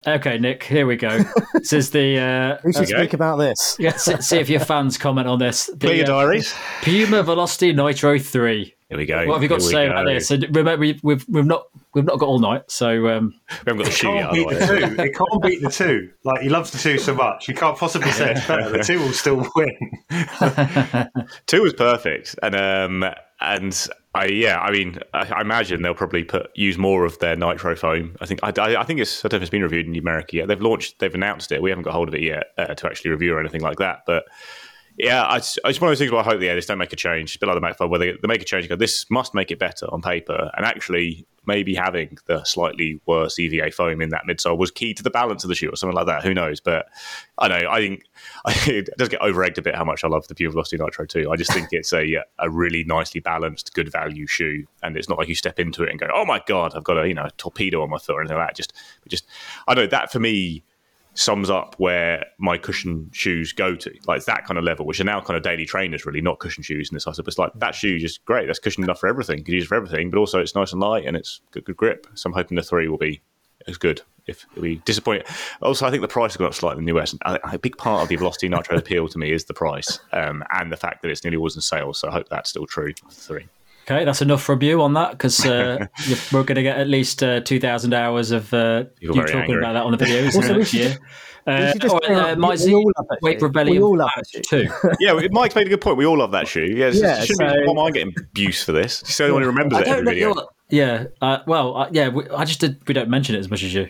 Okay, Nick, here we go. This is the. Uh, Who should Okay. speak about this? yeah, see, see if your fans comment on this. Clear your The, uh, diaries. Puma Velocity Nitro 3. Here we go. What have you got to Here we say go. about this? So remember, we've, we've, we've, not, we've not got all night, so. Um, We haven't got the shoe yet. Beat the two. It can't beat the two. Like he loves the two so much, you can't possibly say it's better. The two will still win. <laughs> Two was perfect, and um, and I yeah, I mean, I, I imagine they'll probably put use more of their nitro foam. I think I, I, I think it's I don't know if it's been reviewed in America yet. They've launched, they've announced it. We haven't got hold of it yet uh, to actually review or anything like that, but. Yeah, I just, it's one of those things where I hope the editors don't make a change. A bit like the Mach 5, where they, they make a change go, this must make it better on paper. And actually, maybe having the slightly worse EVA foam in that midsole was key to the balance of the shoe or something like that. Who knows? But I know, I think <laughs> it does get over egged a bit how much I love the Puma Velocity Nitro too. I just think it's a a really nicely balanced, good value shoe, and it's not like you step into it and go, "Oh my god, I've got a you know torpedo on my foot" or anything like that. Just, just I know that for me sums up where my cushion shoes go to. Like it's that kind of level, which are now kind of daily trainers, really, not cushion shoes in this item. But it's like that shoe is great. That's cushion enough for everything. You can use it for everything, but also it's nice and light and it's good, good grip. So I'm hoping the three will be as good. If we disappoint. Also, I think the price has gone up slightly in the US. And a big part of the Velocity Nitro appeal to me is the price um, and the fact that it's nearly always in sales. So I hope that's still true. Three. Okay, that's enough from you on that, because uh, <laughs> we're going to get at least uh, 2,000 hours of uh, you talking angry. about that on the videos Also, we next year. Uh, should just oh, uh, my we Z- all love that Wake shoe. Rebellion We all love Flash that too. <laughs> Yeah, Mike's made a good point. We all love that shoe. Yeah, it's, Yeah, it shouldn't so- be, why am I getting abuse for this? She's the only one who remembers I it every don't know. video. Yeah, uh, well, uh, yeah, we, I just did. We don't mention it as much as you.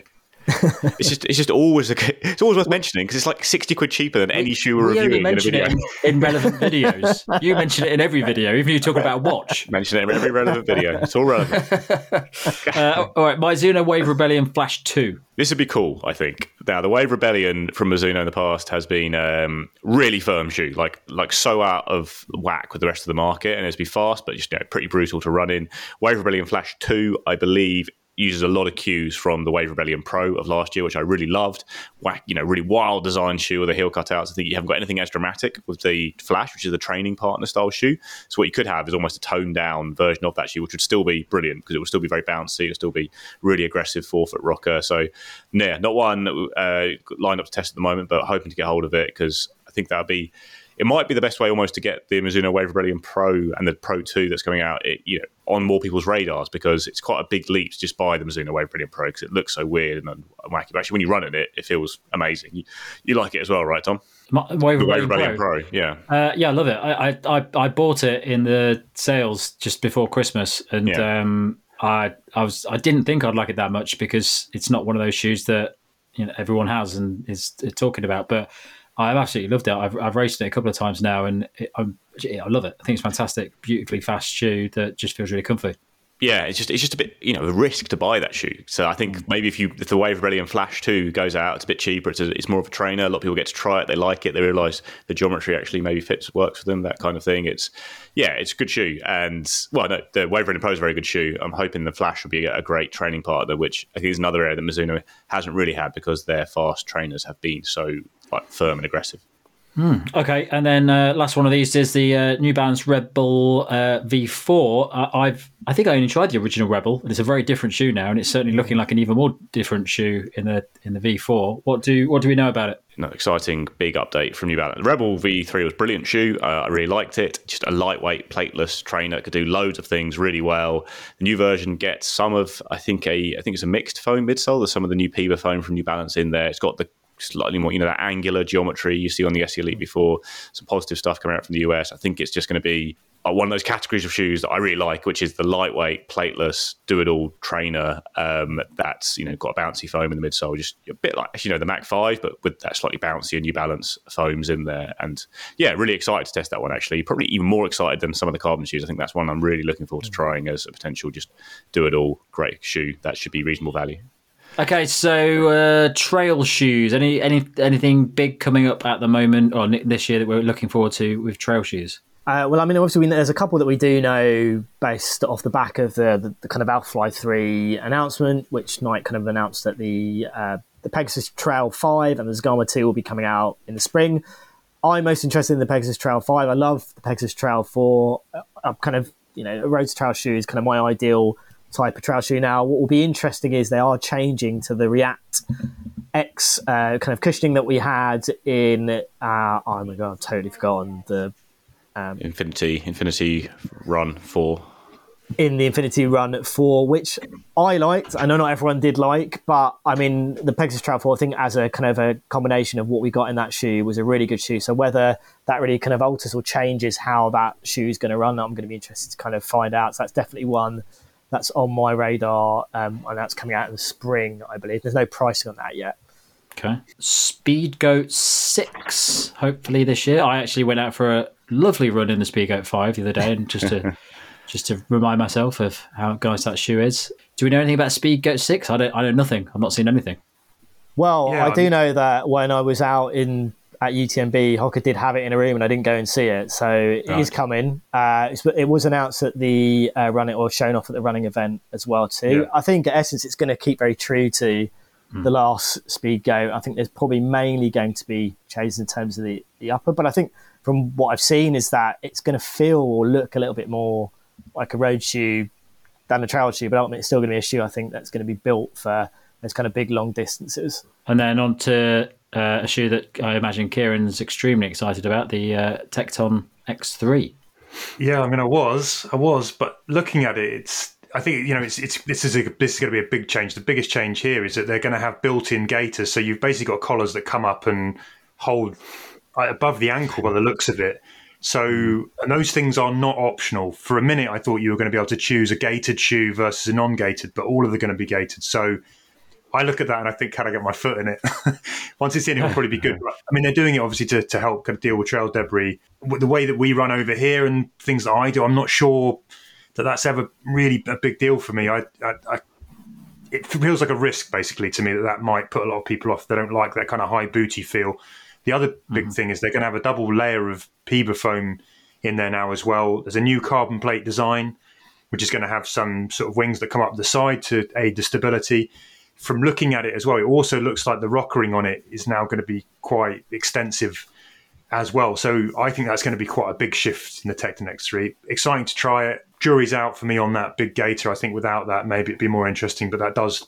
It's just it's just always a, it's always worth mentioning because it's like sixty quid cheaper than any shoe we're we reviewing in a mention video. it in, in relevant videos. <laughs> You mention it in every video, even if you talk about a watch. Mention it in every relevant video. It's all relevant. <laughs> Uh, all right, Mizuno Wave Rebellion Flash Two. This would be cool, I think. Now, the Wave Rebellion from Mizuno in the past has been um, really firm shoe, like like so out of whack with the rest of the market, and it's been fast, but just you know, pretty brutal to run in. Wave Rebellion Flash Two, I believe, uses a lot of cues from the Wave Rebellion Pro of last year, which I really loved. Whack, you know, really wild design shoe with the heel cutouts. I think you haven't got anything as dramatic with the Flash, which is the training partner style shoe. So what you could have is almost a toned down version of that shoe, which would still be brilliant because it would still be very bouncy. It would still be really aggressive forefoot rocker. So yeah, not one uh, lined up to test at the moment, but hoping to get hold of it because I think that would be. It might be the best way almost to get the Mizuno Wave Rebellion Pro and the Pro 2 that's coming out it, you know, on more people's radars because it's quite a big leap to just buy the Mizuno Wave Rebellion Pro because it looks so weird and wacky. But actually, when you run in it, it feels amazing. You, you like it as well, right, Tom? My, Wave Rebellion Rebellion Pro. Pro, yeah. Uh, yeah, I love it. I, I, I, bought it in the sales just before Christmas, and Yeah. um, I I was I didn't think I'd like it that much because it's not one of those shoes that you know everyone has and is talking about. But I've absolutely loved it. I've, I've raced it a couple of times now, and it, I'm, I love it. I think it's fantastic, beautifully fast shoe that just feels really comfy. Yeah, it's just it's just a bit you know a risk to buy that shoe. So I think Mm. maybe if you if the Wave Rebellion Flash Two goes out, it's a bit cheaper. It's, a, it's more of a trainer. A lot of people get to try it. They like it. They realise the geometry actually maybe fits works for them. That kind of thing. It's yeah, it's a good shoe. And well, no, the Wave Rebellion Pro is a very good shoe. I'm hoping the Flash will be a, a great training partner, which I think is another area that Mizuno hasn't really had because their fast trainers have been so like firm and aggressive. Okay, and then uh, last one of these is the uh, New Balance Rebel uh, V4. Uh, I've I think I only tried the original Rebel, and it's a very different shoe now, and it's certainly looking like an even more different shoe in the in the V4. What do what do we know about it? no, exciting big update from New Balance. Rebel V3 was a brilliant shoe. Uh, I really liked it. Just a lightweight, plateless trainer. Could do loads of things really well. The new version gets some of, I think a, I think it's a mixed foam midsole. There's some of the new Peba foam from New Balance in there. It's got the slightly more, you know, that angular geometry you see on the SC Elite V4. Some positive stuff coming out from the US. I think it's just going to be uh, one of those categories of shoes that I really like, which is the lightweight, plateless, do-it-all trainer um, that's you know got a bouncy foam in the midsole, just a bit like you know the Mach Five, but with that slightly bouncy and New Balance foams in there. And yeah, really excited to test that one. Actually, probably even more excited than some of the carbon shoes. I think that's one I'm really looking forward to trying as a potential just do-it-all great shoe that should be reasonable value. Okay, so uh, trail shoes. Any any anything big coming up at the moment or this year that we're looking forward to with trail shoes? Uh, well, I mean, obviously, we, there's a couple that we do know based off the back of the, the, the kind of Alphafly 3 announcement, which Nike kind of announced that the uh, the Pegasus Trail 5 and the Zegama 2 will be coming out in the spring. I'm most interested in the Pegasus Trail 5. I love the Pegasus Trail 4. Uh, I'm kind of, you know, a road to trail shoe is kind of my ideal type of trail shoe now. What will be interesting is they are changing to the React X uh, kind of cushioning that we had in. Uh, oh my god, I've totally forgotten the Infinity Infinity Run Four. in the Infinity Run Four, which I liked. I know not everyone did like, but I mean the Pegasus Trail 4 I think as a kind of a combination of what we got in that shoe was a really good shoe. So whether that really kind of alters or changes how that shoe is going to run, I'm going to be interested to kind of find out. So that's definitely one that's on my radar, um, and that's coming out in the spring, I believe. There's no pricing on that yet. Okay. Speedgoat 6, hopefully this year. I actually went out for a lovely run in the Speedgoat 5 the other day, and just to <laughs> just to remind myself of how nice that shoe is. Do we know anything about Speedgoat 6? I don't I know nothing. I've not seen anything. Well, Yeah, I do I'm- know that when I was out in at UTMB, Hoka did have it in a room, and I didn't go and see it. So it is Right. coming. Uh, it was announced at the uh, running or shown off at the running event as well too. Yeah. I think, at essence, it's going to keep very true to the last Speedgoat. I think there's probably mainly going to be changes in terms of the, the upper, but I think from what I've seen is that it's going to feel or look a little bit more like a road shoe than a trail shoe, but ultimately it's still going to be a shoe I think that's going to be built for those kind of big long distances. And then on to uh, a shoe that I imagine Kieran's extremely excited about, the uh, Tecton X3. Yeah, I mean, I was, I was, but looking at it, it's. I think you know, it's it's this is a, this is going to be a big change. The biggest change here is that they're going to have built-in gaiters, so you've basically got collars that come up and hold above the ankle by the looks of it. So, and those things are not optional. For a minute, I thought you were going to be able to choose a gated shoe versus a non-gated, but all of them are going to be gated. So, I look at that and I think, can I get my foot in it? <laughs> Once it's in, it'll <laughs> probably be good. I mean, they're doing it obviously to, to help kind of deal with trail debris. The way that we run over here and things that I do, I'm not sure that that's ever really a big deal for me. I, I, I it feels like a risk basically to me that that might put a lot of people off. They don't like that kind of high booty feel. The other big mm-hmm. thing is they're going to have a double layer of PEBA foam in there now as well. There's a new carbon plate design, which is going to have some sort of wings that come up the side to aid the stability. From looking at it as well, it also looks like the rockering on it is now going to be quite extensive as well. So I think that's going to be quite a big shift in the Tecton X3. Exciting to try it. Jury's out for me on that big gaiter. I think without that, maybe it'd be more interesting, but that does,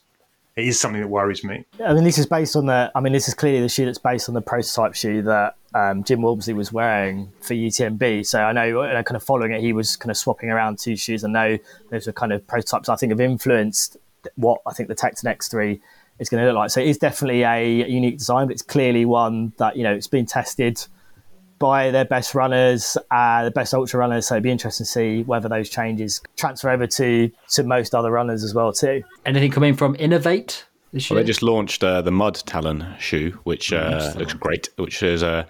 it is something that worries me. I mean, this is based on the. I mean, this is clearly the shoe that's based on the prototype shoe that um, Jim Walmsley was wearing for UTMB. So I know, kind of following it, he was kind of swapping around two shoes. I know those are kind of prototypes. I think have influenced what I think the Tecton X3 is going to look like. So it is definitely a unique design, but it's clearly one that you know it's been tested by their best runners, uh, the best ultra runners. So it'd be interesting to see whether those changes transfer over to to most other runners as well too. Anything coming from inov-8 this Well, year? they just launched uh, the Mud Talon shoe, which uh, looks great. Which is uh,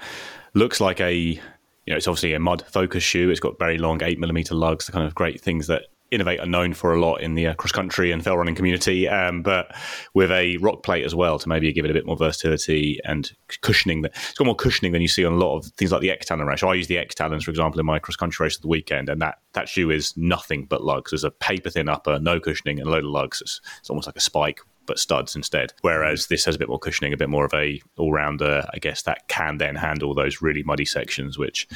looks like a you know it's obviously a mud focus shoe. It's got very long eight millimeter lugs, the kind of great things that inov-8 are known for a lot in the uh, cross country and fell running community. Um, but with a rock plate as well to maybe give it a bit more versatility and cushioning. That it's got more cushioning than you see on a lot of things like the X Talon race. I use the X Talons for example in my cross country race of the weekend, and that that shoe is nothing but lugs. There's a paper thin upper, no cushioning, and a load of lugs. It's, it's almost like a spike but studs instead. Whereas this has a bit more cushioning, a bit more of a all rounder, I guess, that can then handle those really muddy sections, which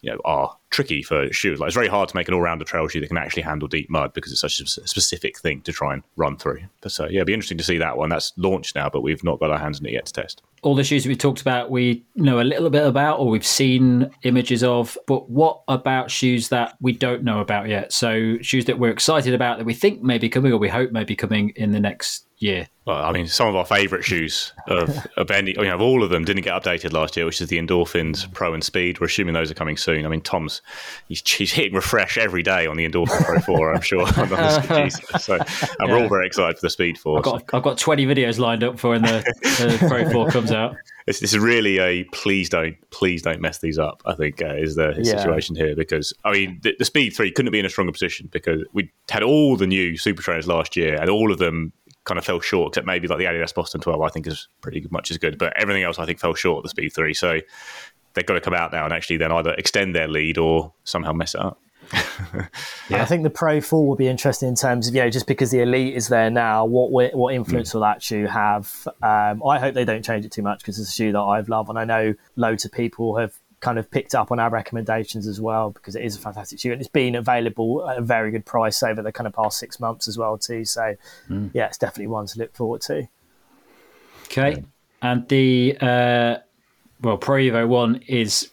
you know are tricky for shoes. Like it's very hard to make an all rounder trail shoe that can actually handle deep mud because it's such a specific thing to try and run through. But so yeah, it'd be interesting to see that one. That's launched now, but we've not got our hands on it yet to test. all the shoes we talked about, we know a little bit about or we've seen images of. But what about shoes that we don't know about yet? So shoes that we're excited about that we think may be coming or we hope may be coming in the next year. Well, I mean, some of our favourite shoes of, <laughs> of any, you know, all of them didn't get updated last year, which is the Endorphins Pro and Speed. We're assuming those are coming soon. I mean, Tom's he's, he's hitting refresh every day on the Endorphin Pro 4, I'm sure. <laughs> on the Jesus. so, and we're all very excited for the Speed 4. I've got, I've got 20 videos lined up for when the, the Pro 4 comes out. This, this is really a please don't please don't mess these up. I think uh, is the Yeah. situation here because I mean the, the Speed Three couldn't be in a stronger position because we had all the new super trainers last year and all of them kind of fell short except maybe like the Adidas Boston 12 I think is pretty much as good but everything else I think fell short of the Speed 3 so they've got to come out now and actually then either extend their lead or somehow mess it up. I think the Pro 4 will be interesting in terms of, you know, just because the Elite is there now, what what influence will that shoe have? Um, I hope they don't change it too much because it's a shoe that I've loved and I know loads of people have kind of picked up on our recommendations as well because it is a fantastic shoe and it's been available at a very good price over the kind of past six months as well too. So, yeah, it's definitely one to look forward to. Okay. and the uh, well Pro Evo One is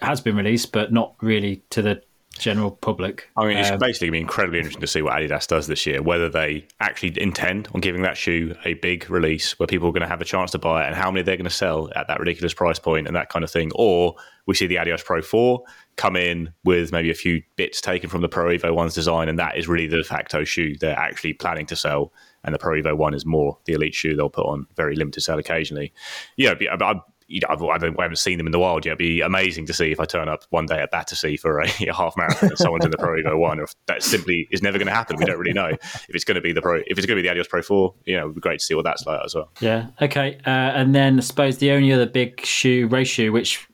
has been released, but not really to the general public. I mean, it's Um, basically going to be incredibly interesting to see what Adidas does this year, whether they actually intend on giving that shoe a big release where people are going to have a chance to buy it and how many they're going to sell at that ridiculous price point and that kind of thing. Or we see the Adidas Pro 4 come in with maybe a few bits taken from the Pro Evo 1's design, and that is really the de facto shoe they're actually planning to sell. And the Pro Evo 1 is more the elite shoe they'll put on very limited sale occasionally. Yeah, it'd I, I, you know, I've- I, haven't seen them in the wild yet. It'd be amazing to see if I turn up one day at Battersea for a, <laughs> half marathon and someone's in the Pro Evo one. Or if that simply is never going to happen. We don't really know if it's going to be the Pro. If it's going to be the Adios Pro Four, you know, it'd be great to see what that's like as well. Yeah. Okay. Uh, and then I suppose the only other big shoe race shoe which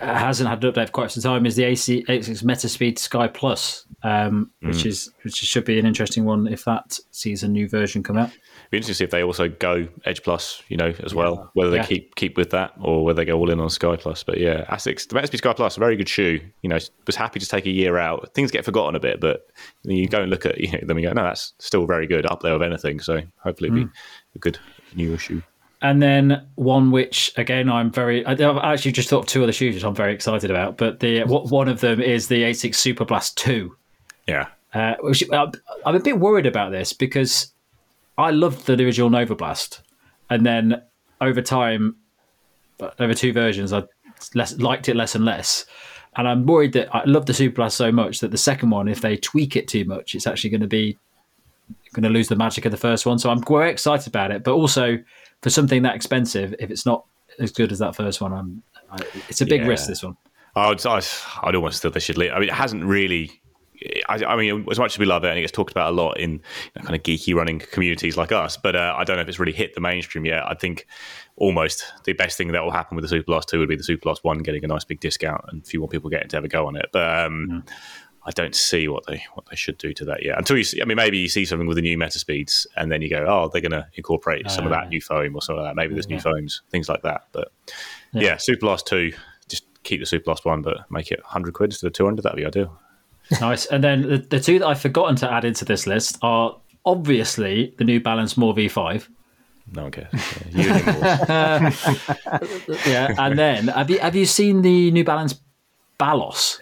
uh, hasn't had an update for quite some time is the Asics Metaspeed Sky Plus, um, which is which should be an interesting one if that sees a new version come out. Be interesting to see if they also go Edge Plus, you know, as well. Whether they Yeah. keep keep with that or whether they go all in on Sky Plus. But yeah, Asics, the Metaspeed Sky Plus, a very good shoe. You know, was happy to take a year out. Things get forgotten a bit, but you go and look at you know, them and go, no, that's still very good, up there with anything. So hopefully, it'll be a good newer shoe. And then one which again I'm very I- I've actually just thought of two other shoes which I'm very excited about, but the one of them is the ASICS Super Blast Two. Yeah, Uh, which, I'm a bit worried about this because I loved the original Nova Blast, and then over time, over two versions, I less, liked it less and less. And I'm worried that I love the Super Blast so much that the second one, if they tweak it too much, it's actually going to be going to lose the magic of the first one. So I'm very excited about it, but also for something that expensive, if it's not as good as that first one, I'm. I, it's a big Yeah. risk. This one. I'd, I'd, I'd almost still they should leave. I mean, it hasn't really. I, I mean, as much as we love it, and it gets talked about a lot in you know, kind of geeky running communities like us, but uh, I don't know if it's really hit the mainstream yet. I think almost the best thing that will happen with the Super Blast 2 would be the Super Blast 1 getting a nice big discount and a few more people getting to have a go on it. But um, I don't see what they what they should do to that yet. Until you see, I mean, maybe you see something with the new meta speeds, and then you go, oh, they're going to incorporate some of that new foam or some of that. Maybe there's new foams, things like that. But yeah, Super Blast 2, just keep the Super Blast 1, but make it 100 quid instead of 200. That'd be ideal. Nice. And then the, the two that I've forgotten to add into this list are obviously the New Balance More V5. No one cares. Yeah, and. <laughs> Yeah. and then have you have you seen the New Balance Balos?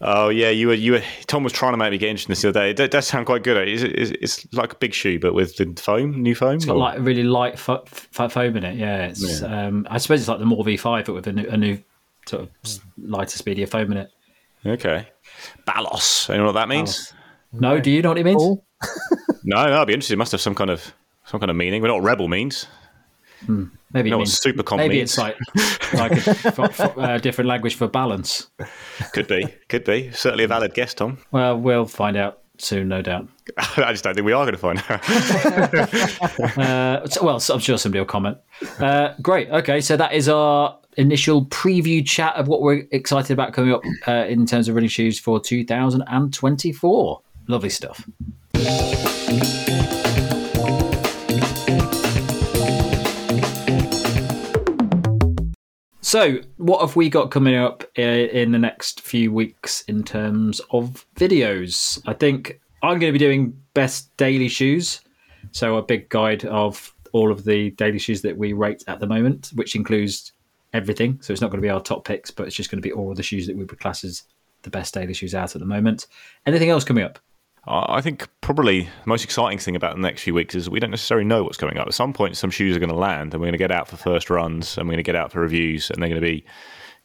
Oh yeah, you were you were. Tom was trying to make me get interested in this the other day. It does- does sound quite good. It's, it's, it's like a big shoe, but with the foam, new foam. It's got or- like a really light fo- f- foam in it. Yeah. It's um I suppose it's like the More V5 but with a new, a new sort of lighter speedier foam in it. okay, Balos. You know what that means? No, do you know what it means? Paul? <laughs> No, no. I'd be interested. It must have some kind of some kind of meaning. We know what rebel means. Maybe You it means super comp maybe means? it's like like a <laughs> f- f- uh, different language for balance. Could be, could be. Certainly a valid guess, Tom. Well, we'll find out soon, no doubt. <laughs> I just don't think we are going to find out. Uh, so- well, so I'm sure somebody will comment. Uh, great. Okay, so that is our initial preview chat of what we're excited about coming up uh, in terms of running shoes for 2024. Lovely stuff. So, what have we got coming up uh, in the next few weeks in terms of videos? I think I'm going to be doing best daily shoes. So, a big guide of all of the daily shoes that we rate at the moment, which includes everything. So, it's not going to be our top picks, but it's just going to be all of the shoes that we would class as the best daily shoes out at the moment. Anything else coming up? I think probably the most exciting thing about the next few weeks is we don't necessarily know what's coming up. At some point, some shoes are going to land, and we're going to get out for first runs, and we're going to get out for reviews, and they're going to be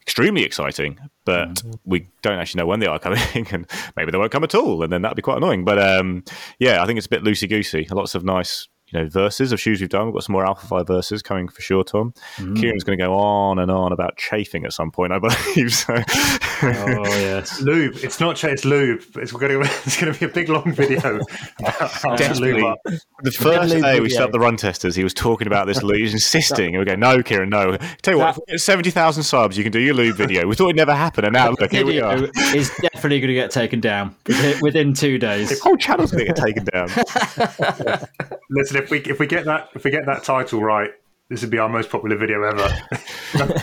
extremely exciting. But we don't actually know when they are coming, <laughs> and maybe they won't come at all, and then that'd be quite annoying. But um, yeah, I think it's a bit loosey goosey. Lots of nice. You know, verses of shoes we've done. We've got some more Alphafly verses coming for sure, Tom. Mm. Kieran's going to go on and on about chafing at some point, I <laughs> believe. So, Oh, yes. <laughs> Lube. It's not Chase Lube. It's going to it's going to be a big long video about how to lube up. The first day we video. started the run testers, he was talking about this lube. He was <laughs> insisting. And we go, no, Kieran, no. Tell you what, get 70,000 subs, you can do your lube video. We thought it'd never happened, And now, look, here we are. Is definitely going to get taken down within- within two days. The whole channel's going to get taken down. Listen, if we if we get that if we get that title right, this would be our most popular video ever.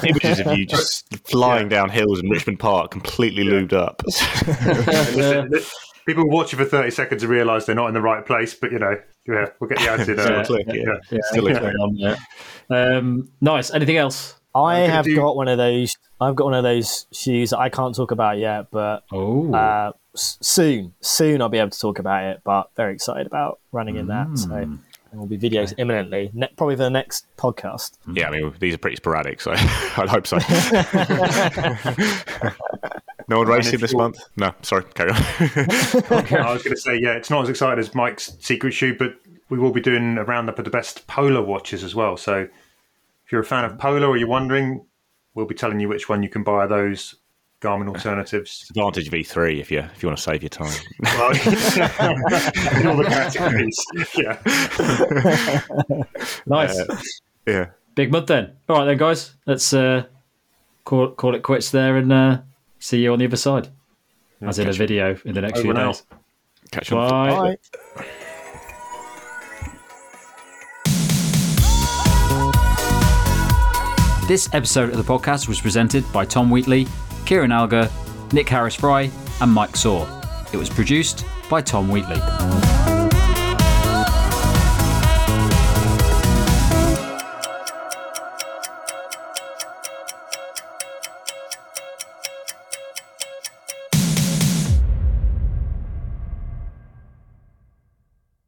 <laughs> Images of you just flying down hills in Richmond Park, completely lubed up. <laughs> Listen, People watch it for 30 seconds and realise they're not in the right place, but you know, yeah, we'll get the <laughs> attitude Still click, yeah. Yeah, Still a what's click. going on there. Um, nice. Anything else? I have do- got one of those. I've got one of those shoes that I can't talk about yet, but Oh, uh, s- soon, soon I'll be able to talk about it. But very excited about running in that. So mm. there will be videos imminently, ne- probably for the next podcast. Mm. Yeah, I mean these are pretty sporadic, so <laughs> I'd hope so. <laughs> no one racing this month? No, sorry, carry on. <laughs> I was going to say, yeah, it's not as exciting as Mike's secret shoe, but we will be doing a roundup of the best polar watches as well. So if you're a fan of mm. polar or you're wondering, we'll be telling you which one you can buy those Garmin alternatives. Advantage V3 if you if you want to save your time. Well, in <laughs> <laughs> all the categories. Yeah. <laughs> nice. yeah. Big month then. All right then, guys. Let's uh, call call it quits there and uh, see you on the other side. As in a video in the next Over few now. days. Catch you on Bye. Bye. This episode of the podcast was presented by Tom Wheatley, Kieran Alger, Nick Harris Fry, and Mike Sawh. It was produced by Tom Wheatley.